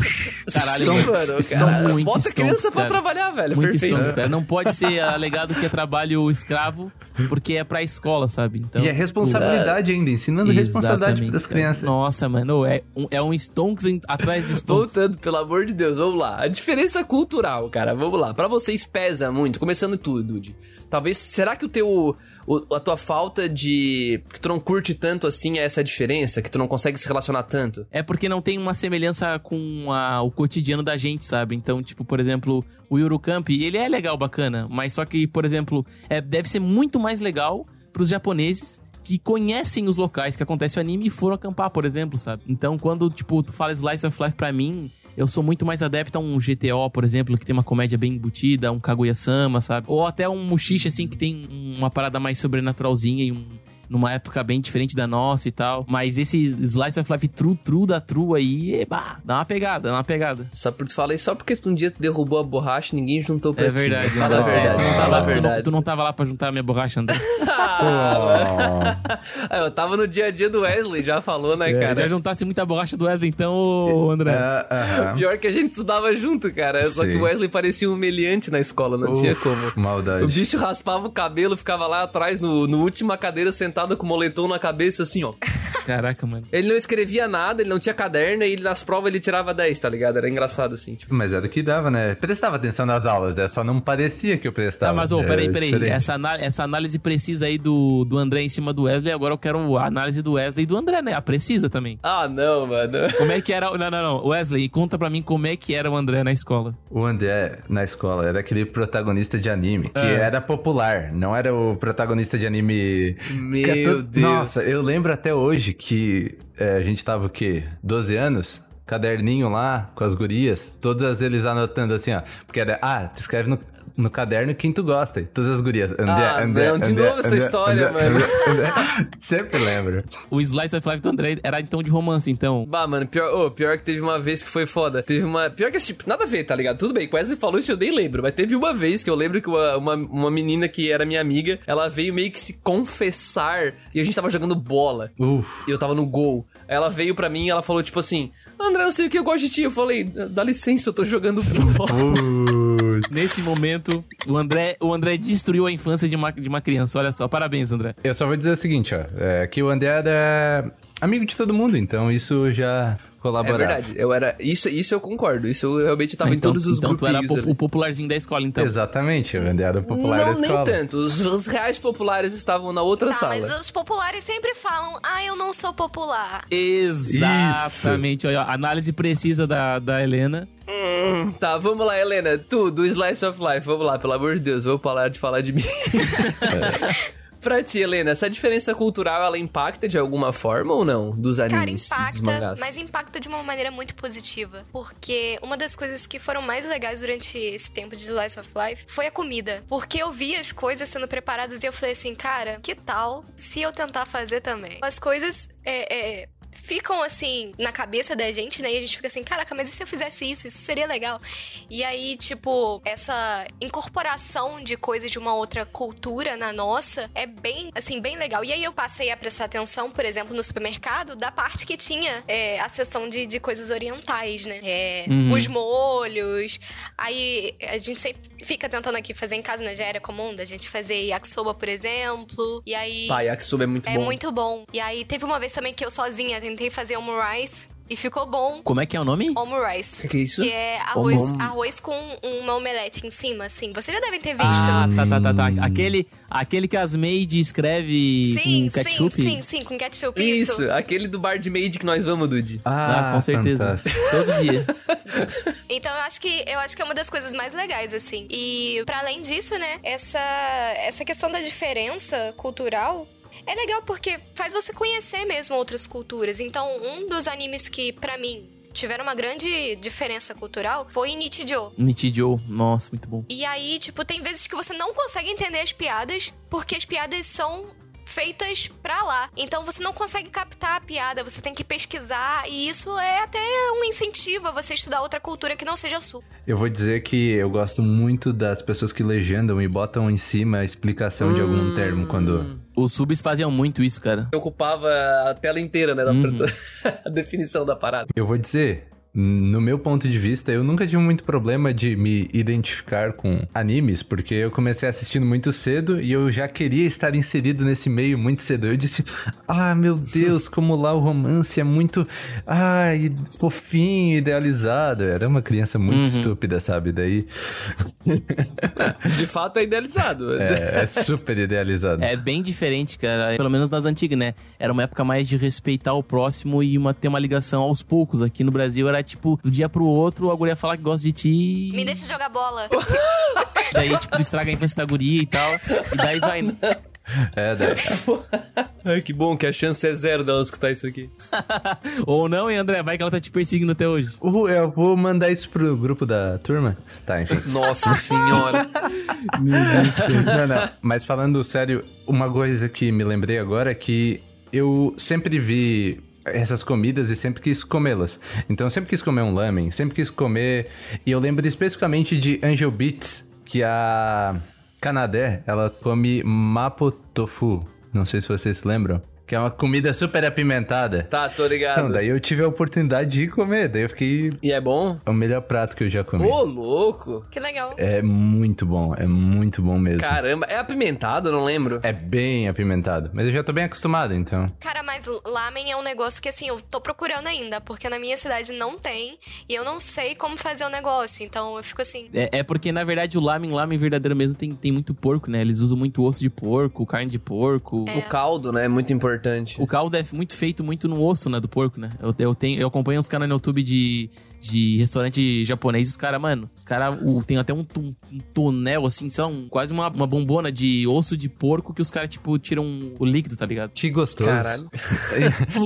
S3: Caralho,
S2: Sim,
S3: mano. estão
S2: cara.
S3: muito
S2: Bota
S3: stonks,
S2: criança pra
S3: cara.
S2: trabalhar, velho.
S3: Muito
S2: Perfeito.
S3: stonks, cara. Não pode ser alegado que é trabalho escravo, porque é pra escola, sabe? Então,
S5: E é responsabilidade ainda, ensinando responsabilidade das crianças.
S3: Nossa, mano, é um, é um stonks atrás de stonks.
S2: Voltando, pelo amor de Deus, vamos lá. A diferença cultural, cara, vamos lá. Pra vocês pesa muito, começando tudo, Dude. Talvez, será que o teu, o- a tua falta de, que tu não curte tanto assim é essa diferença? Que tu não consegue se relacionar tanto?
S3: É porque não tem uma semelhança com a- o cotidiano da gente, sabe? Então, tipo, por exemplo, o Eurocamp, ele é legal, bacana, mas só que, por exemplo, é, deve ser muito mais legal pros japoneses que conhecem os locais que acontece o anime e foram acampar, por exemplo, sabe? Então, quando, tipo, tu fala Slice of Life pra mim, eu sou muito mais adepto a um GTO, por exemplo, que tem uma comédia bem embutida, um Kaguya-sama, sabe? Ou até um Mushishi, assim, que tem uma parada mais sobrenaturalzinha e um numa época bem diferente da nossa e tal. Mas esse Slice of Life true, true da true aí, bah, dá uma pegada, dá uma pegada.
S2: Só por tu falei só porque um dia tu derrubou a borracha e ninguém juntou pra
S3: É
S2: ti.
S3: verdade.
S2: Fala a
S3: André.
S2: verdade.
S3: Tu não,
S2: Fala
S3: tava,
S2: a
S3: tu, não,
S2: verdade.
S3: tu não tava lá pra juntar a minha borracha, André.
S2: Ah, eu tava no dia a dia do Wesley, já falou, né, cara?
S3: Já juntasse muita borracha do Wesley, então, André.
S5: Ah, aham.
S2: Pior que a gente estudava junto, cara. Só que
S5: Sim.
S2: o Wesley parecia um meliante na escola, não tinha
S5: Uf,
S2: como.
S5: Maldade.
S2: O bicho raspava o cabelo, ficava lá atrás, no, no última cadeira, sentado com o moletom na cabeça, assim, ó.
S3: Caraca, mano.
S2: Ele não escrevia nada, ele não tinha caderno e nas provas ele tirava 10, tá ligado? Era engraçado, assim, tipo.
S5: Mas era o que dava, né? Prestava atenção nas aulas, né? só não parecia que eu prestava.
S3: Tá, mas, ô,
S5: É
S3: peraí, peraí.
S5: diferente.
S3: Essa, essa análise precisa aí do, do André em cima do Wesley, agora eu quero a análise do Wesley e do André, né? A precisa também.
S2: Ah, não, mano.
S3: Como é que era. Não, não, não. Wesley, conta pra mim como é que era o André na escola.
S5: O André, na escola, era aquele protagonista de anime, que
S3: Ah.
S5: era popular, não era o protagonista de anime...
S2: Meu
S5: que é to-
S2: Deus.
S5: Nossa, eu lembro até hoje que é, a gente tava o quê? 12 anos? Caderninho lá, com as gurias, todas eles anotando assim, ó. Porque era, ah, tu escreve no, no caderno quem tu gosta. Todas as gurias. André,
S2: Ah,
S5: André,
S2: não, de
S5: André,
S2: novo essa história, mano.
S5: Sempre lembro.
S3: O Slice of Life do André era então de romance, então.
S2: Bah, mano, pior, ô, pior que teve uma vez que foi foda. Teve uma. Pior que esse tipo, nada a ver, tá ligado? Tudo bem, Wesley falou isso eu nem lembro. Mas teve uma vez que eu lembro que uma, uma, uma menina que era minha amiga, ela veio meio que se confessar e a gente tava jogando bola.
S5: Uf.
S2: E eu tava no gol. Aí ela veio pra mim e ela falou, tipo assim: André, eu sei o que eu gosto de ti. Eu falei, dá licença, eu tô jogando bola.
S3: Nesse momento, o André, o André destruiu a infância de uma, de uma criança. Olha só, parabéns, André.
S5: Eu só vou dizer o seguinte, ó. É, que o André era amigo de todo mundo, então isso já
S2: É
S5: colaborava.
S2: verdade, eu era. Isso, isso eu concordo. Isso eu realmente tava
S3: então,
S2: em todos os
S3: então tu era
S2: grupinhos
S3: po-
S2: ali.
S3: o popularzinho da escola, então.
S5: Exatamente, o André era o popular
S2: Não,
S5: da
S2: nem
S5: escola.
S2: tanto. Os, os reais populares estavam na outra
S4: Tá,
S2: sala.
S4: mas os populares sempre falam, ah, eu não sou popular.
S3: Exatamente. Olha, análise precisa da, da Helena.
S2: Hum, tá, vamos lá, Helena. Tu, do Slice of Life, vamos lá, pelo amor de Deus, vou parar de falar de mim. pra ti, Helena, essa diferença cultural, ela impacta de alguma forma ou não? Dos
S4: Cara,
S2: animes, dos
S4: impacta, mas impacta de uma maneira muito positiva. Porque uma das coisas que foram mais legais durante esse tempo de Slice of Life foi a comida. Porque eu vi as coisas sendo preparadas e eu falei assim, cara, que tal se eu tentar fazer também? As coisas é, é, ficam assim na cabeça da gente, né? E a gente fica assim, caraca, mas e se eu fizesse isso? Isso seria legal. E aí, tipo, essa incorporação de coisas de uma outra cultura na nossa é bem, assim, bem legal. E aí eu passei a prestar atenção, por exemplo, no supermercado, da parte que tinha é, a seção de, de coisas orientais, né? É,
S3: Uhum.
S4: Os molhos. Aí a gente sempre fica tentando aqui fazer em casa, né? Já era comum da gente fazer yakisoba, por exemplo. E aí.
S2: Pai, yakisoba é muito
S4: é
S2: bom.
S4: muito bom. E aí teve uma vez também que eu sozinha tentei fazer omurice. E ficou bom.
S3: Como é que é o nome?
S4: Omurice.
S2: O que, é isso?
S4: Que é arroz,
S2: Om-
S4: arroz com uma omelete em cima, assim. Vocês já devem ter visto.
S3: Ah, tá, tá, tá, tá. Aquele, aquele que as maid escreve
S4: sim,
S3: com ketchup.
S4: sim, sim, sim, com ketchup.
S2: Isso,
S4: Isso.
S2: aquele do bar de maid que nós vamos, Dude.
S3: Ah, com certeza.
S5: fantástico.
S3: Todo dia.
S4: Então eu acho que eu acho que é uma das coisas mais legais, assim. E pra além disso, né, essa, essa questão da diferença cultural. É legal porque faz você conhecer mesmo outras culturas. Então, um dos animes que, pra mim, tiveram uma grande diferença cultural foi Nichijou.
S3: Nichijou. Nossa, muito bom.
S4: E aí, tipo, tem vezes que você não consegue entender as piadas, porque as piadas são feitas pra lá. Então você não consegue captar a piada, você tem que pesquisar, e isso é até um incentivo a você estudar outra cultura que não seja a sua.
S5: Eu vou dizer que eu gosto muito das pessoas que legendam e botam em cima a explicação de
S2: Hum.
S5: algum termo quando.
S3: Os subs faziam muito isso, cara.
S2: Eu ocupava a tela inteira, né? da-
S3: Uhum.
S2: a definição da parada.
S5: Eu vou dizer. No meu ponto de vista, eu nunca tive muito problema de me identificar com animes, porque eu comecei assistindo muito cedo e eu já queria estar inserido nesse meio muito cedo. Eu disse, ah, meu Deus, como lá o romance é muito, ai, fofinho, idealizado. Eu era uma criança muito
S3: Uhum.
S5: estúpida, sabe? Daí
S2: De fato é idealizado.
S5: é, é super idealizado.
S3: É bem diferente, cara. Pelo menos nas antigas, né? Era uma época mais de respeitar o próximo e uma, ter uma ligação aos poucos. Aqui no Brasil era tipo, do dia pro outro, a guria falar que gosta de ti.
S4: Me deixa jogar bola.
S3: Daí, tipo, estraga a infância da guria e tal. E daí vai. né?
S5: É, daí.
S2: Ai, que bom que a chance é zero dela escutar isso aqui.
S3: Ou não, hein, André? Vai que ela tá te perseguindo até hoje.
S5: Uh, eu vou mandar isso pro grupo da turma. Tá, enfim.
S2: Nossa senhora.
S5: não, não. Mas falando sério, uma coisa que me lembrei agora é que eu sempre vi essas comidas e sempre quis comê-las. Então sempre quis comer um lamen, sempre quis comer. E eu lembro especificamente de Angel Beats, que a Canadé, ela come mapo tofu. Não sei se vocês lembram. Que é uma comida super apimentada.
S2: Tá, tô ligado.
S5: Então, daí eu tive a oportunidade de ir comer. Daí eu fiquei.
S2: E é bom?
S5: É o melhor prato que eu já comi.
S2: Ô, louco.
S4: que legal.
S5: É muito bom, é muito bom mesmo.
S2: Caramba, é apimentado, eu não lembro.
S5: É bem apimentado. Mas eu já tô bem acostumado, então.
S4: Cara, mas lamen é um negócio que, assim, eu tô procurando ainda, porque na minha cidade não tem, e eu não sei como fazer o negócio, então eu fico assim...
S3: É, é porque, na verdade, o lamen, lamen verdadeiro mesmo, tem, tem muito porco, né? Eles usam muito osso de porco, carne de porco.
S4: É.
S2: O caldo, né, é muito importante.
S3: O caldo é muito feito muito no osso, né, do porco, né? Eu, eu, tenho, eu acompanho uns caras no YouTube de, de restaurante japonês os caras, mano, os caras tem até um, tum- um tonel, assim, sei lá, um- quase uma, uma bombona de osso de porco que os caras, tipo, tiram o líquido, tá ligado?
S5: Que gostoso.
S2: Caralho.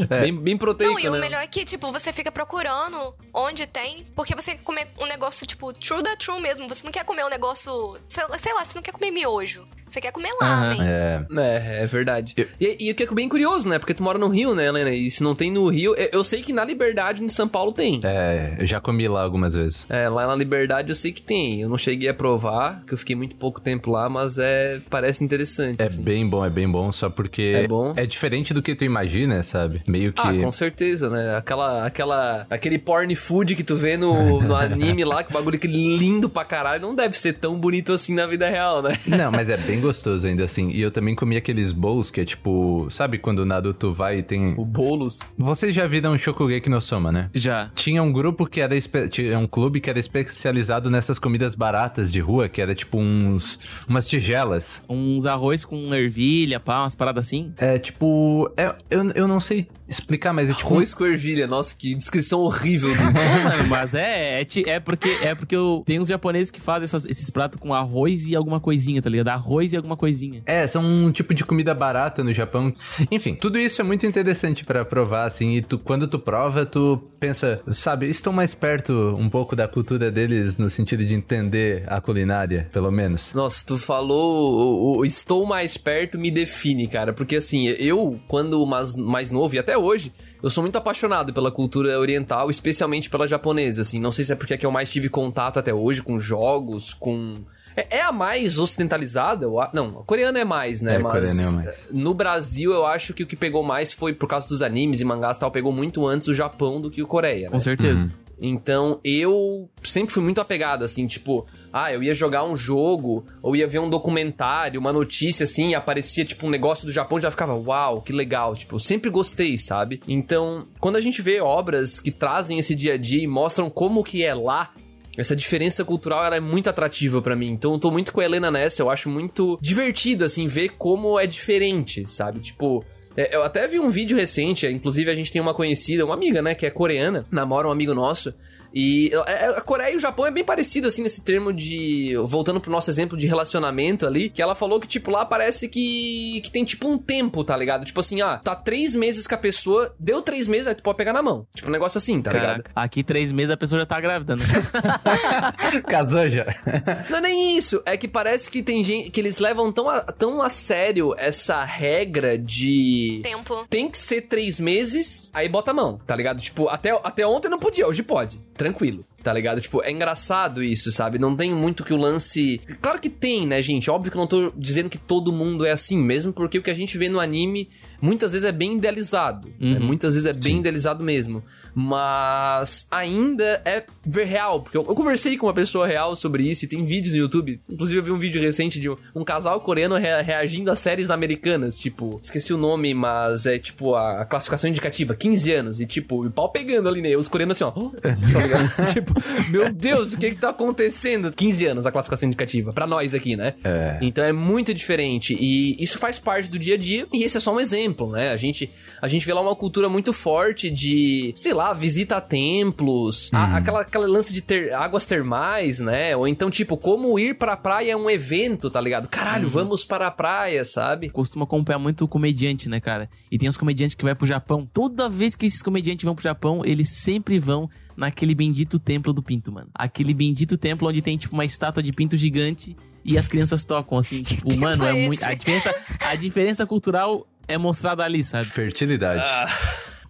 S5: É.
S2: Bem, bem proteico,
S4: Não, e o
S2: né?
S4: melhor é que, tipo, você fica procurando onde tem, porque você quer comer um negócio, tipo, true da true mesmo. Você não quer comer um negócio, sei, lá, você não quer comer miojo. Você quer comer lamen.
S5: É.
S2: É, é verdade. E, e o que é bem curioso, né? Porque tu mora no Rio, né, Helena? E se não tem no Rio... Eu, eu sei que na Liberdade, em São Paulo, tem.
S5: É, eu já comi lá algumas vezes.
S2: É, lá na Liberdade eu sei que tem. Eu não cheguei a provar, que eu fiquei muito pouco tempo lá, mas é parece interessante.
S5: É
S2: assim.
S5: bem bom, é bem bom, só porque
S2: É bom?
S5: é diferente do que tu imagina, sabe? Meio que
S2: Ah, com certeza, né? Aquela, aquela, aquele porn food que tu vê no, no anime lá, que o bagulho que lindo pra caralho, não deve ser tão bonito assim na vida real, né?
S5: Não, mas é bem gostoso ainda assim. E eu também comi aqueles bowls que é tipo, sabe quando o Naruto vai e tem
S2: O bolos.
S5: Vocês já viram Shokugeki no Soma, né?
S3: Já.
S5: Tinha um grupo que era tinha um clube que era especializado nessas comidas baratas de rua, que era tipo uns umas tigelas.
S3: Uns arroz com ervilha, pá, umas paradas assim.
S5: É tipo, é- eu, eu não sei explicar, mas é tipo
S2: Arroz com ervilha. Nossa, que descrição horrível. Do...
S3: Mano, mas é, é, é porque é porque eu, tem uns japoneses que fazem essas- esses pratos com arroz e alguma coisinha, tá ligado? Arroz e alguma coisinha.
S5: É, são um tipo de comida barata no Japão. Enfim, tudo isso é muito interessante pra provar, assim. E tu, quando tu prova, tu pensa, sabe, estou mais perto um pouco da cultura deles no sentido de entender a culinária, pelo menos.
S2: Nossa, tu falou o, o estou mais perto me define, cara. Porque assim, eu, quando mais, mais novo, e até hoje, eu sou muito apaixonado pela cultura oriental, especialmente pela japonesa, assim. Não sei se é porque é que eu mais tive contato até hoje com jogos, com. É, é a mais ocidentalizada? a- Não, a coreana é mais, né?
S5: É,
S2: Mas
S5: coreana é mais.
S2: no Brasil, eu acho que o que pegou mais foi por causa dos animes e mangás e tal, pegou muito antes o Japão do que o Coreia, né?
S3: Com certeza.
S2: Então eu sempre fui muito apegado, assim, tipo, ah, eu ia jogar um jogo, ou ia ver um documentário, uma notícia assim, e aparecia tipo um negócio do Japão, já ficava, uau, que legal. Tipo, eu sempre gostei, sabe? Então, quando a gente vê obras que trazem esse dia a dia e mostram como que é lá, essa diferença cultural ela é muito atrativa para mim. Então eu tô muito com a Helena nessa, eu acho muito divertido assim ver como é diferente, sabe? Tipo, é, eu até vi um vídeo recente, inclusive a gente tem uma conhecida, uma amiga, né, que é coreana, namora um amigo nosso. E é, é, a Coreia e o Japão é bem parecido, assim, nesse termo de. Voltando pro nosso exemplo de relacionamento ali, que ela falou que, tipo, lá parece que, que tem, tipo, um tempo, tá ligado? Tipo assim, ah, tá três meses com a pessoa, deu três meses, aí tu pode pegar na mão. Tipo, um negócio assim, tá Caraca, ligado?
S3: Aqui três meses a pessoa já tá grávida, né?
S5: Casou já.
S2: Não é nem isso, é que parece que tem gente que eles levam tão a, tão a sério essa regra de.
S4: Tempo.
S2: Tem que ser três meses, aí bota a mão, tá ligado? Tipo, até, até ontem não podia, hoje pode tranquilo tá ligado? Tipo, é engraçado isso, sabe? Não tem muito que o lance. Claro que tem, né, gente? Óbvio que eu não tô dizendo que todo mundo é assim, mesmo porque o que a gente vê no anime muitas vezes é bem idealizado. Né? Uhum. Né? Muitas vezes é bem Sim. idealizado mesmo. Mas ainda é ver real. Porque eu, eu, conversei com uma pessoa real sobre isso e tem vídeos no YouTube. Inclusive, eu vi um vídeo recente de um, um casal coreano rea, reagindo a séries americanas. Tipo, esqueci o nome, mas é tipo a, a classificação indicativa: 15 anos. E tipo, o pau pegando ali, né? Os coreanos assim, ó. tá tipo, meu Deus, o que que tá acontecendo? 15 anos a classificação indicativa. Pra nós aqui, né? É. Então é muito diferente. E isso faz parte do dia a dia. E esse é só um exemplo, né? A gente, a gente vê lá uma cultura muito forte de, sei lá, visita a templos, a, uhum. aquela, aquela lance de ter águas termais, né? Ou então, tipo, como ir pra praia é um evento, tá ligado? Caralho, uhum. vamos para a praia, sabe?
S3: Costuma acompanhar muito comediante, né, cara? E tem os comediantes que vai pro Japão. Toda vez que esses comediantes vão pro Japão, eles sempre vão naquele bendito templo do Pinto, mano. Aquele bendito templo onde tem, tipo, uma estátua de pinto gigante e as crianças tocam, assim, tipo, mano, é muito. A diferença, a diferença cultural é mostrada ali, sabe?
S5: Fertilidade. Ah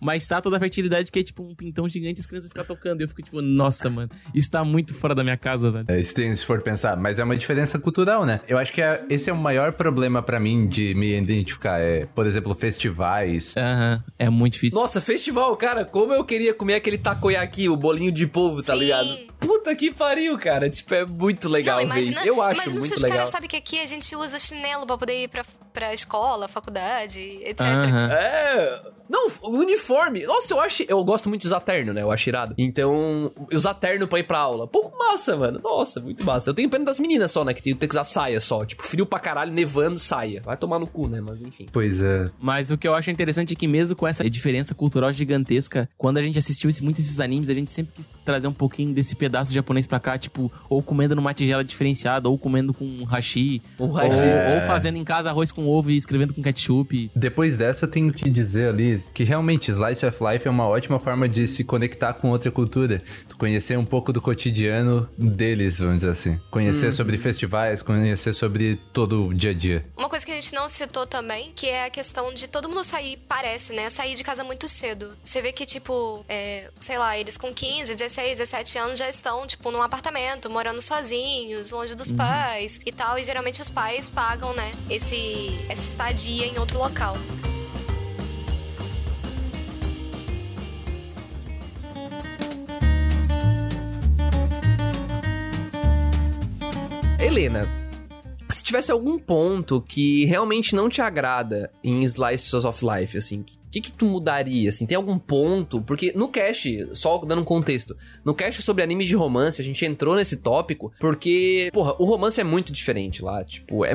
S3: uma estátua da fertilidade que é tipo um pintão gigante e as crianças ficam tocando. E eu fico tipo, nossa, mano, isso tá muito fora da minha casa, velho.
S5: É estranho se for pensar, mas é uma diferença cultural, né? Eu acho que é, esse é o maior problema para mim de me identificar. É, por exemplo, festivais.
S3: Aham, uhum, é muito difícil.
S2: Nossa, festival, cara, como eu queria comer aquele takoyaki, o bolinho de polvo, tá ligado? Puta que pariu, cara. Tipo, é muito legal Não, imagina, ver isso. Eu acho imagina muito se os caras
S4: sabem que aqui a gente usa chinelo pra poder ir pra, pra escola, faculdade, etc.
S2: Uhum. É. Não, o uniforme. Nossa, eu acho. Eu gosto muito de usar terno, né? Eu acho irado. Então, usar terno pra ir pra aula. Pouco massa, mano. Nossa, muito massa. Eu tenho pena das meninas só, né? Que tem, tem que usar saia só. Tipo, frio pra caralho, nevando, saia. Vai tomar no cu, né? Mas enfim.
S5: Pois é.
S3: Mas o que eu acho interessante é que, mesmo com essa diferença cultural gigantesca, quando a gente assistiu muito esses animes, a gente sempre quis trazer um pouquinho desse pedaço japonês pra cá, tipo, ou comendo numa tigela diferenciada, ou comendo com hashi. Ou, hashi. Ou, é. ou fazendo em casa arroz com ovo e escrevendo com ketchup.
S5: Depois dessa, eu tenho que dizer ali que realmente Slice of Life é uma ótima forma de se conectar com outra cultura. Conhecer um pouco do cotidiano deles, vamos dizer assim. Conhecer hum. sobre festivais, conhecer sobre todo o dia a dia.
S4: Uma coisa que a gente não citou também, que é a questão de todo mundo sair, parece, né? Sair de casa muito cedo. Você vê que, tipo, é, sei lá, eles com 15, 16, 17 anos já estão, tipo, num apartamento, morando sozinhos, longe dos uhum. pais e tal. E geralmente os pais pagam, né, esse, essa estadia em outro local.
S2: Helena, se tivesse algum ponto que realmente não te agrada em Slices of Life, assim, que, que tu mudaria, assim? Tem algum ponto? Porque no cast, só dando um contexto, no cast sobre animes de romance, a gente entrou nesse tópico porque, porra, o romance é muito diferente lá. Tipo, é.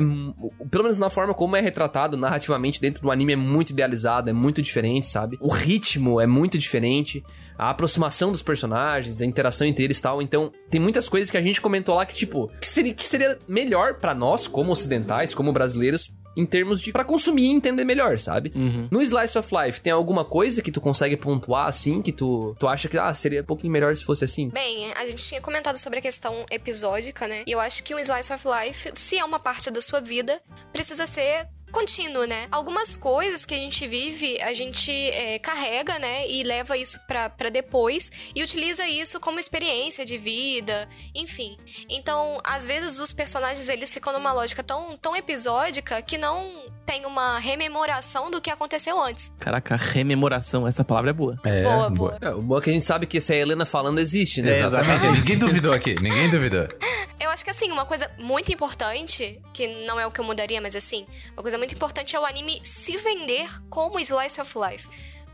S2: Pelo menos na forma como é retratado narrativamente dentro do anime é muito idealizado, é muito diferente, sabe? O ritmo é muito diferente, a aproximação dos personagens, a interação entre eles e tal. Então, tem muitas coisas que a gente comentou lá que, tipo, que seria, que seria melhor para nós, como ocidentais, como brasileiros, em termos de para consumir e entender melhor, sabe? Uhum. No Slice of Life, tem alguma coisa que tu consegue pontuar assim, que tu, tu acha que ah, seria um pouquinho melhor se fosse assim?
S4: Bem, a gente tinha comentado sobre a questão episódica, né? E eu acho que um Slice of Life, se é uma parte da sua vida, precisa ser contínuo, né? Algumas coisas que a gente vive, a gente é, carrega, né? E leva isso pra, pra depois e utiliza isso como experiência de vida, enfim. Então, às vezes, os personagens eles ficam numa lógica tão, tão episódica que não tem uma rememoração do que aconteceu antes.
S3: Caraca, rememoração, essa palavra é boa.
S5: É,
S4: boa, boa.
S2: É, o bom é que a gente sabe que se a Helena falando existe, né?
S5: Exatamente. ninguém duvidou aqui, ninguém duvidou.
S4: Eu acho que assim, uma coisa muito importante, que não é o que eu mudaria, mas assim, uma coisa muito importante é o anime se vender como slice of life.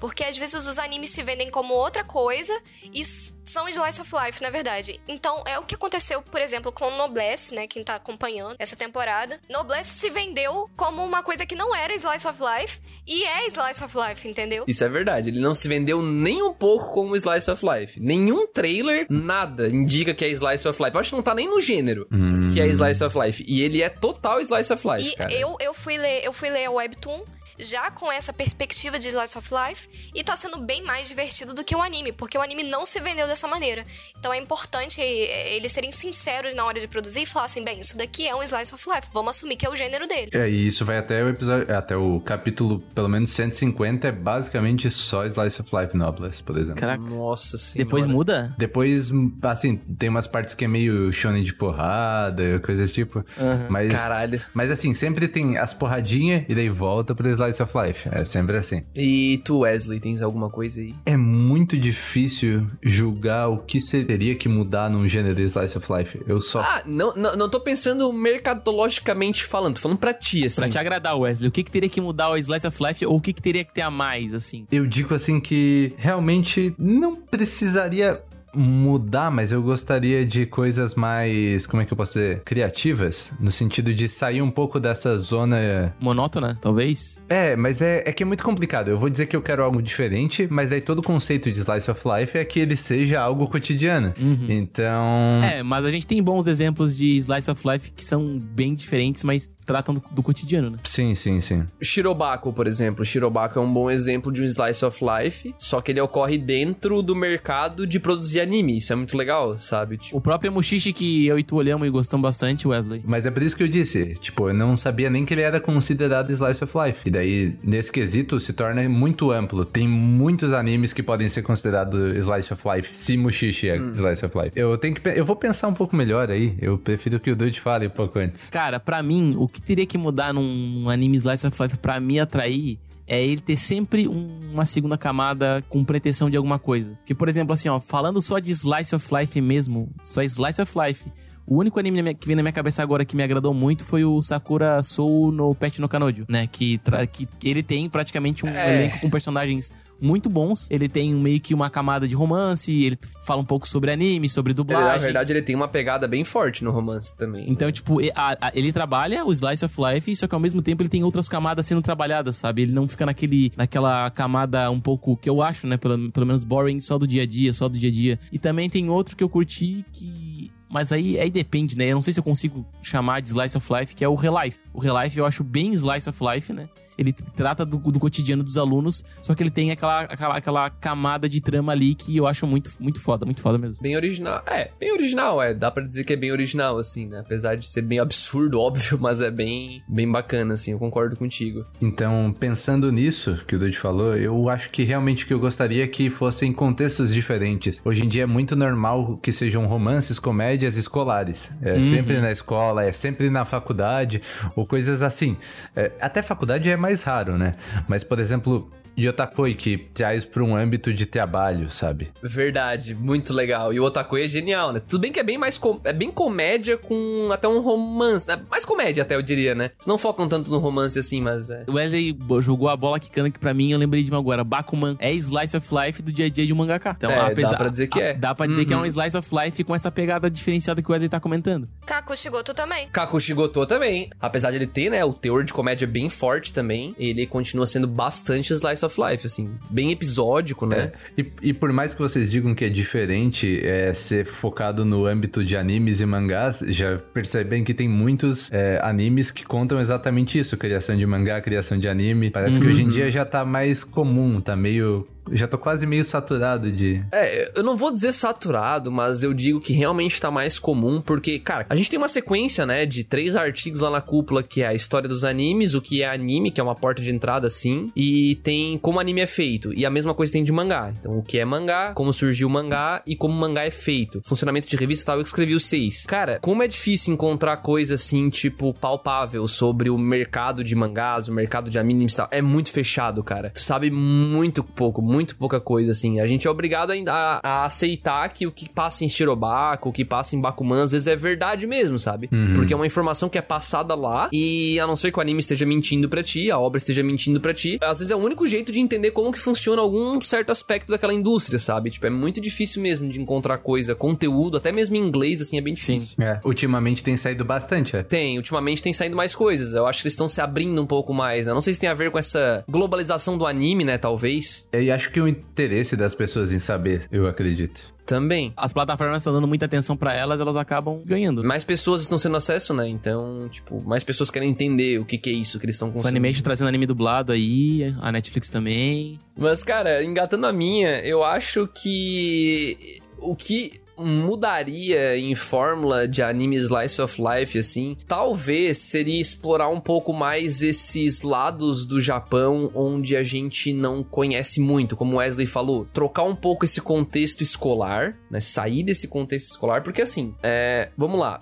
S4: Porque às vezes os animes se vendem como outra coisa e são slice of life, na verdade. Então é o que aconteceu, por exemplo, com Noblesse, né? Quem tá acompanhando essa temporada. Noblesse se vendeu como uma coisa que não era slice of life e é slice of life, entendeu?
S2: Isso é verdade. Ele não se vendeu nem um pouco como Slice of Life. Nenhum trailer, nada indica que é Slice of Life. Eu acho que não tá nem no gênero
S5: Hum.
S2: que é Slice of Life. E ele é total Slice of Life,
S4: E
S2: cara.
S4: eu, eu, fui ler, eu fui ler o Webtoon já com essa perspectiva de Slice of Life e tá sendo bem mais divertido do que o anime, porque o anime não se vendeu dessa maneira. Então é importante eh, eles serem sinceros na hora de produzir e falar assim, bem, isso daqui é um Slice of Life, vamos assumir que é o gênero dele.
S5: É, e isso vai até o episódio, até o capítulo, pelo menos 150, é basicamente só Slice of Life Noblesse, por exemplo.
S3: Caraca,
S2: Nossa senhora.
S3: depois muda?
S5: Depois, assim, tem umas partes que é meio shonen de porrada, coisa desse tipo.
S3: Aham.
S5: Mas,
S2: Caralho.
S5: mas assim, sempre tem as porradinhas e daí volta pro Slice of Life. É sempre assim.
S2: E tu, Wesley, tens alguma coisa aí?
S5: É muito difícil julgar o que seria que mudar num gênero de Slice of Life. Eu só.
S2: Ah, não, não, não tô pensando mercadologicamente falando, tô falando pra ti, assim.
S3: Pra te agradar, Wesley, o que, que teria que mudar o Slice of Life ou o que, que teria que ter a mais, assim?
S5: Eu digo assim que realmente não precisaria mudar, mas eu gostaria de coisas mais, como é que eu posso dizer, criativas, no sentido de sair um pouco dessa zona.
S3: Monótona, talvez?
S5: É, mas é, é que é muito complicado. Eu vou dizer que eu quero algo diferente, mas aí todo o conceito de Slice of Life é que ele seja algo cotidiano.
S3: Uhum.
S5: Então.
S3: É, mas a gente tem bons exemplos de Slice of Life que são bem diferentes, mas tratam do, do cotidiano, né?
S5: Sim, sim, sim.
S2: Shirobako, por exemplo. Shirobako é um bom exemplo de um slice of life, só que ele ocorre dentro do mercado de produzir anime. Isso é muito legal, sabe? Tipo,
S3: O próprio Mushishi que eu e tu olhamos e gostamos bastante, Wesley.
S5: Mas é por isso que eu disse, tipo, eu não sabia nem que ele era considerado Slice of Life. E daí, nesse quesito, se torna muito amplo. Tem muitos animes que podem ser considerados Slice of Life, se Mushishi é Slice of Life. Eu tenho que eu vou pensar um pouco melhor aí. Eu prefiro que o Dude fale um pouco antes.
S3: Cara, pra mim, o que teria que mudar num anime Slice of Life pra me atrair é ele ter sempre um- uma segunda camada com pretensão de alguma coisa. Que, por exemplo, assim, ó, falando só de Slice of Life mesmo, só Slice of Life. O único anime minha- que vem na minha cabeça agora que me agradou muito foi o Sakura Soul no Pet no Kanojo, né? Que, tra- que ele tem praticamente um
S2: É.
S3: elenco com personagens muito bons. Ele tem meio que uma camada de romance, ele fala um pouco sobre anime, sobre
S2: ele,
S3: dublagem.
S2: na verdade, ele tem uma pegada bem forte no romance também.
S3: Então, tipo, e- a- a- ele trabalha o Slice of Life, só que ao mesmo tempo ele tem outras camadas sendo trabalhadas, sabe? Ele não fica naquele, naquela camada um pouco, que eu acho, né? Pelo, pelo menos boring, só do dia a dia, só do dia a dia. E também tem outro que eu curti que. Mas aí, aí depende, né? Eu não sei se eu consigo chamar de Slice of Life, que é o Relife. O Relife eu acho bem Slice of Life, né? Ele trata do, do cotidiano dos alunos, só que ele tem aquela, aquela, aquela camada de trama ali que eu acho muito, muito foda, muito foda mesmo.
S2: Bem original. É, bem original, é. Dá pra dizer que é bem original, assim, né? Apesar de ser bem absurdo, óbvio, mas é bem, bem bacana, assim. Eu concordo contigo.
S5: Então, pensando nisso que o Dude falou, eu acho que realmente o que eu gostaria é que fossem contextos diferentes. Hoje em dia é muito normal que sejam romances, comédias escolares. É sempre na escola, é sempre na faculdade, ou coisas assim. É, até faculdade é mais raro, né? Mas, por exemplo, Yotakoi, que traz para um âmbito de trabalho, sabe?
S2: Verdade, muito legal. E o Otakoi é genial, né? Tudo bem que é bem mais com... é bem comédia com até um romance, né? Mais comédia até eu diria, né? Eles não focam tanto no romance assim, mas é.
S3: O Wesley jogou a bola quicando que pra mim, eu lembrei de uma agora. Bakuman é slice of life do dia a dia de um mangaka. Então,
S2: É, dá pra dizer que é.
S3: Dá pra dizer que é um slice of life com essa pegada diferenciada que o Wesley tá comentando.
S4: Kaku Shigoto também.
S2: Kaku Shigoto também. Apesar de ele ter, né, o teor de comédia bem forte também, ele continua sendo bastante slice of life, assim, bem episódico, né?
S5: E, e por mais que vocês digam que é diferente é, ser focado no âmbito de animes e mangás, já percebem que tem muitos é, animes que contam exatamente isso: criação de mangá, criação de anime. Parece que hoje em dia já tá mais comum, tá meio já tô quase meio saturado de.
S2: É, eu não vou dizer saturado, mas eu digo que realmente tá mais comum, porque, cara, a gente tem uma sequência, né, de três artigos lá na cúpula, que é a história dos animes, o que é anime, que é uma porta de entrada, assim, e tem como anime é feito. E a mesma coisa tem de mangá. Então, o que é mangá, como surgiu o mangá e como o mangá é feito. Funcionamento de revista e tal, eu escrevi os seis. Cara, como é difícil encontrar coisa assim, tipo, palpável sobre o mercado de mangás, o mercado de animes e tal. É muito fechado, cara. Tu sabe muito pouco, muito pouca coisa, assim. A gente é obrigado a, a aceitar que o que passa em Shirobako, o que passa em Bakuman, às vezes é verdade mesmo, sabe? Porque é uma informação que é passada lá e a não ser que o anime esteja mentindo pra ti, a obra esteja mentindo pra ti, às vezes é o único jeito de entender como que funciona algum certo aspecto daquela indústria, sabe? Tipo, é muito difícil mesmo de encontrar coisa, conteúdo, até mesmo em inglês, assim, é bem
S3: Sim.
S2: difícil.
S5: É, ultimamente tem saído bastante, é.
S2: Tem, ultimamente tem saindo mais coisas. Eu acho que eles estão se abrindo um pouco mais, né? Não sei se tem a ver com essa globalização do anime, né? Talvez.
S5: E acho que o interesse das pessoas em saber, eu acredito.
S2: Também.
S3: As plataformas estão dando muita atenção pra elas, elas acabam ganhando.
S2: Mais pessoas estão sendo acesso, né? Então, tipo, mais pessoas querem entender o que, que é isso que eles estão
S3: O
S2: consumindo.
S3: Funimation trazendo anime dublado aí, a Netflix também.
S2: Mas, cara, engatando a minha, eu acho que o que mudaria em fórmula de anime slice of life assim, talvez seria explorar um pouco mais esses lados do Japão onde a gente não conhece muito, como Wesley falou, trocar um pouco esse contexto escolar, né, sair desse contexto escolar, porque assim, é, vamos lá,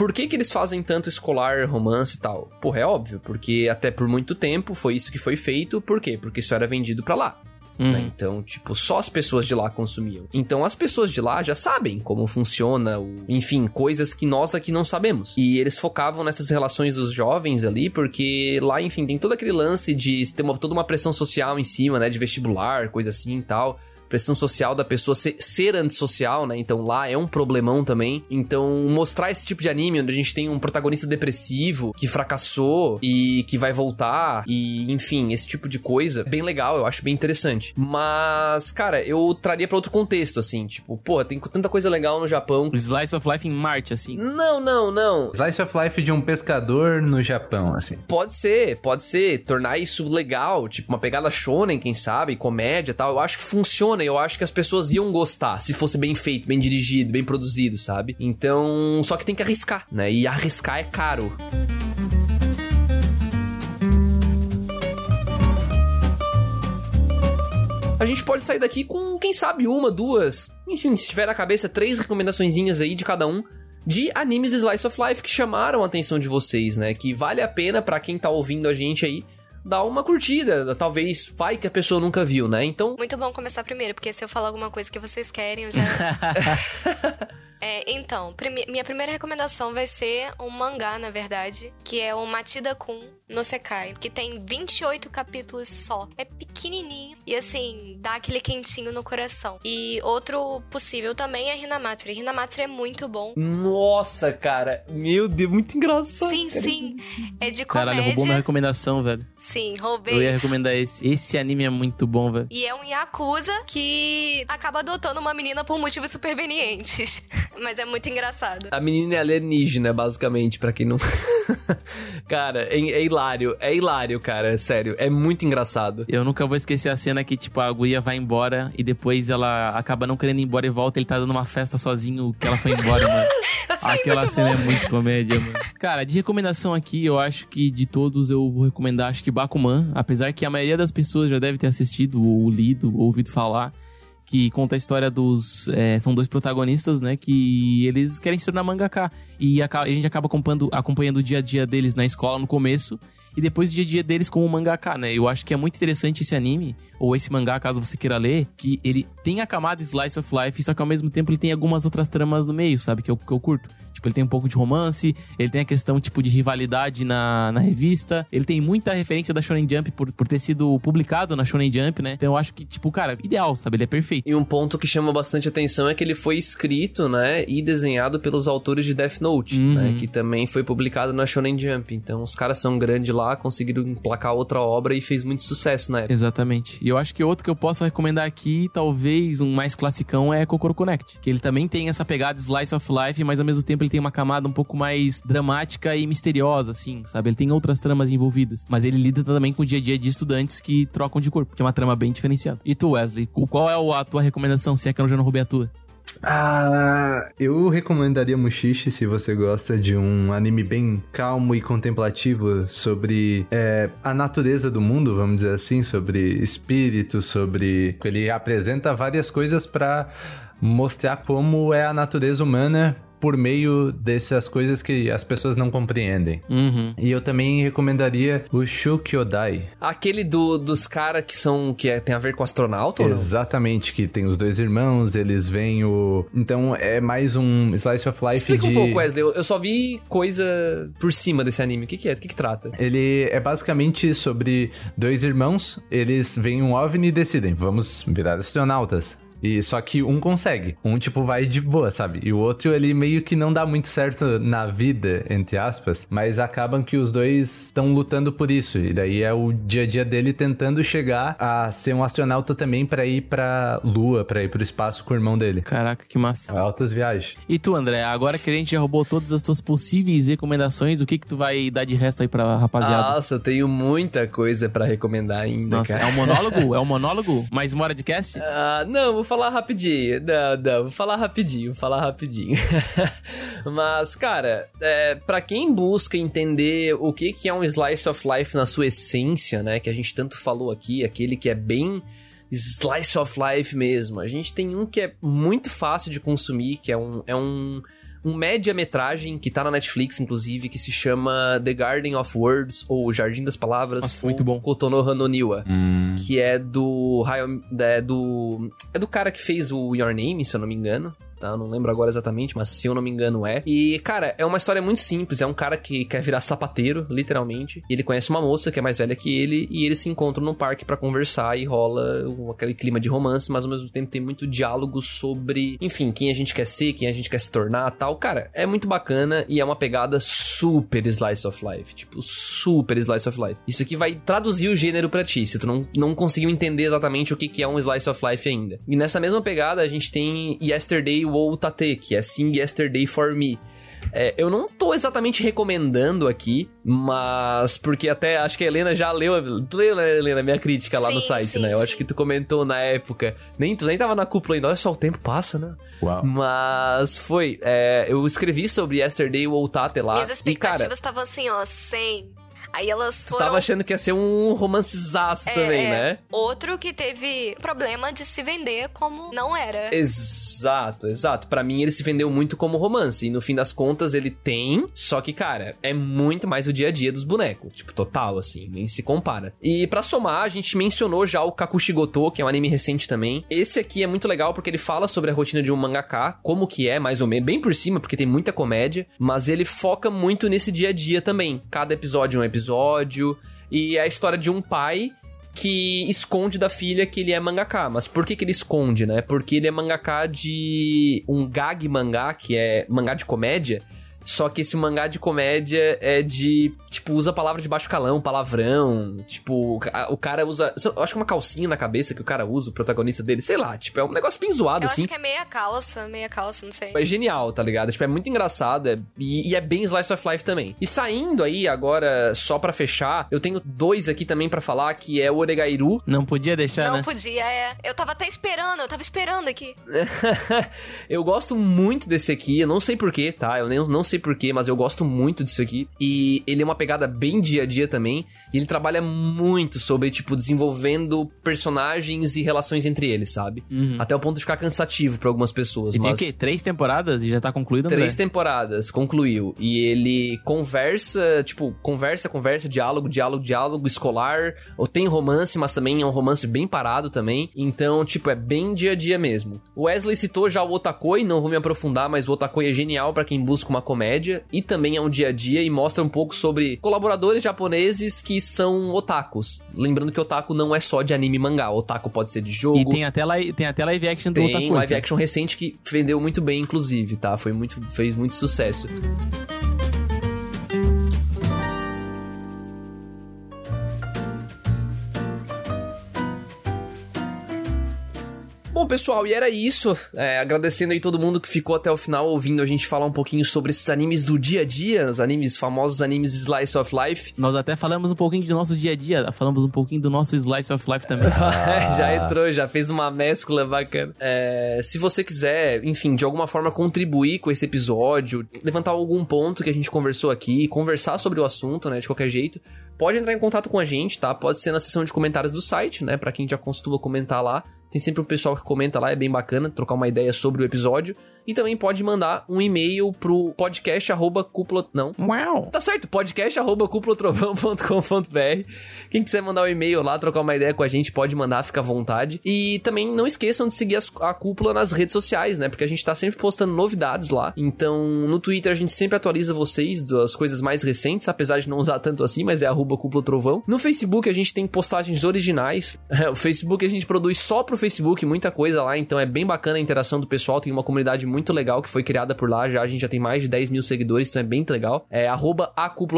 S2: por que, que eles fazem tanto escolar, romance e tal? Porra, é óbvio, porque até por muito tempo foi isso que foi feito. Por quê? Porque isso era vendido pra lá.
S3: Uhum.
S2: né? Então, tipo, só as pessoas de lá consumiam. Então, as pessoas de lá já sabem como funciona, o... enfim, coisas que nós aqui não sabemos. E eles focavam nessas relações dos jovens ali, porque lá, enfim, tem todo aquele lance de ter uma, toda uma pressão social em cima, né? De vestibular, coisa assim e tal pressão social da pessoa ser, ser antissocial, né? Então lá é um problemão também. Então mostrar esse tipo de anime onde a gente tem um protagonista depressivo que fracassou e que vai voltar e enfim, esse tipo de coisa, bem legal, eu acho bem interessante. Mas, cara, eu traria pra outro contexto assim, tipo, pô, tem tanta coisa legal no Japão.
S3: Slice of Life em Marte, assim.
S2: Não, não, não.
S5: Slice of Life de um pescador no Japão, assim.
S2: Pode ser, pode ser. Tornar isso legal, tipo uma pegada shonen, quem sabe, comédia e tal. Eu acho que funciona. Eu acho que as pessoas iam gostar se fosse bem feito, bem dirigido, bem produzido, sabe? Então, só que tem que arriscar, né? E arriscar é caro. A gente pode sair daqui com, quem sabe, uma, duas, enfim, se tiver na cabeça, três recomendaçõezinhas aí de cada um de animes Slice of Life que chamaram a atenção de vocês, né? Que vale a pena pra quem tá ouvindo a gente aí dar uma curtida. Talvez vai que a pessoa nunca viu, né? Então,
S4: Muito bom começar primeiro, porque se eu falar alguma coisa que vocês querem, eu já. É, então, prime- minha primeira recomendação vai ser um mangá, na verdade, que é o Matida Kun no Sekai, que tem 28 capítulos só. É pequenininho e, assim, dá aquele quentinho no coração. E outro possível também é Hinamatsuri. Hinamatsuri é muito bom.
S2: nossa, cara, meu Deus, muito engraçado.
S4: Sim, sim. É de comédia.
S3: Caralho, roubou minha recomendação, velho.
S4: Sim,
S3: Eu
S4: roubei.
S3: ia recomendar esse. Esse anime é muito bom, velho.
S4: E é um Yakuza que acaba adotando uma menina por motivos supervenientes. Mas é muito engraçado.
S2: A menina é alienígena, basicamente, pra quem não. cara, é, é hilário. É hilário, cara. Sério. É muito engraçado.
S3: Eu nunca vou esquecer a cena que, tipo, a guria vai embora e depois ela acaba não querendo ir embora e volta. Ele tá dando uma festa sozinho que ela foi embora, mano. Aquela cena
S4: bom.
S3: é muito comédia, mano. Cara, de recomendação aqui, eu acho que de todos eu vou recomendar, acho que Bakuman. Apesar que a maioria das pessoas já deve ter assistido, ou lido, ou ouvido falar. Que conta a história dos. é, são dois protagonistas, né? Que eles querem se tornar mangaka. E aca- a gente acaba acompanhando, acompanhando o dia a dia deles na escola no começo. E depois o dia a dia deles como mangaka, né? Eu acho que é muito interessante esse anime, ou esse mangá, caso você queira ler, que ele tem a camada Slice of Life, só que ao mesmo tempo ele tem algumas outras tramas no meio, sabe? Que eu, que eu curto. Tipo, ele tem um pouco de romance, ele tem a questão, tipo, de rivalidade na, na revista, ele tem muita referência da Shonen Jump por, por ter sido publicado na Shonen Jump, né? Então eu acho que, tipo, cara, ideal, sabe? Ele é perfeito.
S2: E um ponto que chama bastante atenção é que ele foi escrito, né, e desenhado pelos autores de Death Note,
S3: Uhum.
S2: né, que também foi publicado na Shonen Jump. Então, os caras são grandes lá, conseguiram emplacar outra obra e fez muito sucesso na época.
S3: Exatamente. E eu acho que outro que eu posso recomendar aqui, talvez um mais classicão, é Kokoro Connect. Que ele também tem essa pegada slice of life, mas ao mesmo tempo ele tem uma camada um pouco mais dramática e misteriosa, assim, sabe? Ele tem outras tramas envolvidas. Mas ele lida também com o dia a dia de estudantes que trocam de corpo, que é uma trama bem diferenciada. E tu, Wesley, qual é a tua recomendação, se é que eu já não roubei a tua?
S5: Ah, eu recomendaria Mushishi se você gosta de um anime bem calmo e contemplativo sobre é, a natureza do mundo, vamos dizer assim, sobre espírito, sobre. Ele apresenta várias coisas para mostrar como é a natureza humana por meio dessas coisas que as pessoas não compreendem.
S3: Uhum.
S5: E eu também recomendaria o Shukyodai.
S2: Aquele do, dos caras que são. que é, tem a ver com astronauta?
S5: Exatamente, que tem os dois irmãos, eles veem o. Então é mais um Slice of Life
S2: Explica
S5: de.
S2: um pouco, Wesley. Eu, eu só vi coisa por cima desse anime. O que, que é? Do que, que trata?
S5: Ele é basicamente sobre dois irmãos, eles veem um OVNI e decidem, vamos virar astronautas. E só que um consegue. Um, tipo, vai de boa, sabe? E o outro, ele meio que não dá muito certo na vida, entre aspas. Mas acabam que os dois estão lutando por isso. E daí é o dia a dia dele tentando chegar a ser um astronauta também pra ir pra Lua, pra ir pro espaço com o irmão dele.
S3: Caraca, que massa.
S5: Altas viagens.
S3: E tu, André, agora que a gente já roubou todas as tuas possíveis recomendações, o que que tu vai dar de resto aí pra rapaziada?
S2: Nossa, eu tenho muita coisa pra recomendar ainda,
S3: Nossa,
S2: cara.
S3: é um monólogo? É um monólogo? Mais uma hora de cast?
S2: Ah, não, vou falar rapidinho. Não, não, vou falar rapidinho, vou falar rapidinho. Mas, cara, é, para quem busca entender o que, que é um slice of life na sua essência, né? Que a gente tanto falou aqui, aquele que é bem slice of life mesmo. A gente tem um que é muito fácil de consumir, que é um. É um um média-metragem que tá na Netflix, inclusive, que se chama The Garden of Words, ou Jardim das Palavras,
S3: Nossa, muito bom.
S2: Kotono Hanoniwa
S5: Hum.
S2: que é do é do é do cara que fez o Your Name, se eu não me engano. Tá, eu não lembro agora exatamente, mas se eu não me engano é. E, cara, é uma história muito simples. É um cara que quer virar sapateiro, literalmente. E ele conhece uma moça que é mais velha que ele. E eles se encontram num parque pra conversar. E rola aquele clima de romance, mas ao mesmo tempo tem muito diálogo sobre, enfim, quem a gente quer ser, quem a gente quer se tornar tal. Cara, é muito bacana e é uma pegada super slice of life. Tipo, super slice of life. Isso aqui vai traduzir o gênero pra ti, se tu não, não conseguiu entender exatamente o que, que é um slice of life ainda. E nessa mesma pegada, a gente tem Yesterday Wo Tate, que é Sing Yesterday for Me. É, eu não tô exatamente recomendando aqui, mas porque até acho que a Helena já leu. Tu leu, né, Helena, minha crítica lá no
S4: Sim,
S2: site,
S4: sim,
S2: né? Eu
S4: sim.
S2: acho que tu comentou na época. Nem, tu nem tava na cúpula ainda, olha só, o tempo passa, né?
S5: Uau.
S2: Mas foi. é, eu escrevi sobre Yesterday Wo Tate lá.
S4: Minhas
S2: e,
S4: expectativas
S2: cara,
S4: estavam assim, ó, 100. Aí elas
S2: tu
S4: foram...
S2: tava achando que ia ser um romancezaço
S4: É,
S2: também,
S4: é.
S2: né?
S4: Outro que teve problema de se vender como não era.
S2: Exato, exato. Pra mim ele se vendeu muito como romance. E no fim das contas ele tem. Só que, cara, é muito mais o dia a dia dos bonecos. Tipo, total, assim. Nem se compara. E pra somar, a gente mencionou já o Kakushigoto, que é um anime recente também. Esse aqui é muito legal porque ele fala sobre a rotina de um mangaka, como que é, mais ou menos. Bem por cima, porque tem muita comédia. Mas ele foca muito nesse dia a dia também. Cada episódio é um episódio. E é a história de um pai que esconde da filha que ele é mangaka. Mas por que, que ele esconde, né? Porque ele é mangaka de um gag mangá, que é mangá de comédia. Só que esse mangá de comédia é de, tipo, usa palavra de baixo calão, palavrão. Tipo, o ca- o cara usa. Eu acho que uma calcinha na cabeça que o cara usa, o protagonista dele, sei lá, tipo, é um negócio bem zoado,
S4: Eu
S2: assim.
S4: acho que é meia calça, meia calça, não sei.
S2: É genial, tá ligado? Tipo, é muito engraçado é- e, e é bem Slice of Life também. E saindo aí agora, só pra fechar, eu tenho dois aqui também pra falar, que é o Oregairu,
S3: Não podia deixar,
S4: Não
S3: né?
S4: podia, é. Eu tava até esperando, eu tava esperando aqui.
S2: eu gosto muito desse aqui, eu não sei porquê, tá? Eu nem, não sei porquê, mas eu gosto muito disso aqui. E ele é uma pegada bem dia a dia também. E ele trabalha muito sobre, tipo, desenvolvendo personagens e relações entre eles, sabe?
S3: Uhum.
S2: Até o ponto de ficar cansativo pra algumas pessoas.
S3: E tem o
S2: mas...
S3: quê? Três temporadas e já tá concluído, André?
S2: Três temporadas, concluiu. E ele conversa, tipo, conversa, conversa, diálogo, diálogo, diálogo escolar. Ou tem romance, mas também é um romance bem parado também. Então, tipo, é bem dia a dia mesmo. O Wesley citou já o Otakoi, não vou me aprofundar, mas o Otakoi é genial pra quem busca uma comédia. E também é um dia a dia e mostra um pouco sobre colaboradores japoneses que são otakus. Lembrando que otaku não é só de anime e mangá. Otaku pode ser de jogo.
S3: E tem até, li- tem até live action do
S2: Tem
S3: Otaku.
S2: live action recente que vendeu muito bem, inclusive, tá? Foi muito, fez muito sucesso. Pessoal, e era isso. É, agradecendo aí todo mundo que ficou até o final ouvindo a gente falar um pouquinho sobre esses animes do dia a dia, os animes famosos animes Slice of Life.
S3: Nós até falamos um pouquinho do nosso dia a dia, falamos um pouquinho do nosso Slice of Life também.
S2: Ah. já entrou, já fez uma mescla bacana. É, se você quiser, enfim, de alguma forma contribuir com esse episódio, levantar algum ponto que a gente conversou aqui, conversar sobre o assunto, né, de qualquer jeito, pode entrar em contato com a gente, tá? Pode ser na seção de comentários do site, né, para quem já costuma comentar lá. Tem sempre um pessoal que comenta lá, é bem bacana, trocar uma ideia sobre o episódio. E também pode mandar um e-mail pro podcast arroba cúpula... Não.
S3: Uau!
S2: Tá certo, podcast arroba cúpulatrovão.com.br. Quem quiser mandar um e-mail lá, trocar uma ideia com a gente, pode mandar, fica à vontade. E também não esqueçam de seguir as, a cúpula nas redes sociais, né? Porque a gente tá sempre postando novidades lá. Então, no Twitter a gente sempre atualiza vocês das coisas mais recentes, apesar de não usar tanto assim, mas é arroba cúpula trovão. No Facebook a gente tem postagens originais. o Facebook a gente produz só pro Facebook muita coisa lá, então é bem bacana a interação do pessoal, tem uma comunidade muito legal que foi criada por lá, já a gente já tem mais de 10 mil seguidores, então é bem legal. É arroba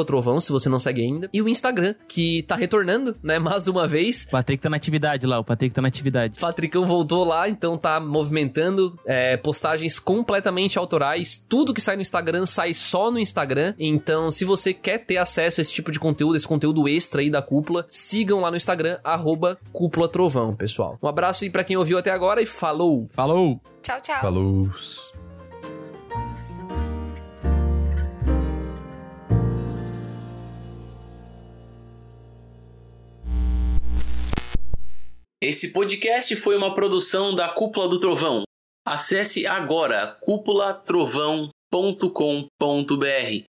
S2: Trovão, se você não segue ainda. E o Instagram, que tá retornando, né, mais uma vez.
S3: O Patrick tá na atividade lá, o Patrick tá na atividade.
S2: Patricão voltou lá, então tá movimentando é, postagens completamente autorais. Tudo que sai no Instagram sai só no Instagram. Então, se você quer ter acesso a esse tipo de conteúdo, esse conteúdo extra aí da cúpula, sigam lá no Instagram, arroba Cúpula Trovão, pessoal. Um abraço aí pra quem ouviu até agora e falou!
S3: Falou!
S4: Tchau, tchau.
S5: Falou.
S3: Esse podcast foi uma produção da Cúpula do Trovão. Acesse agora cúpulatrovão.com.br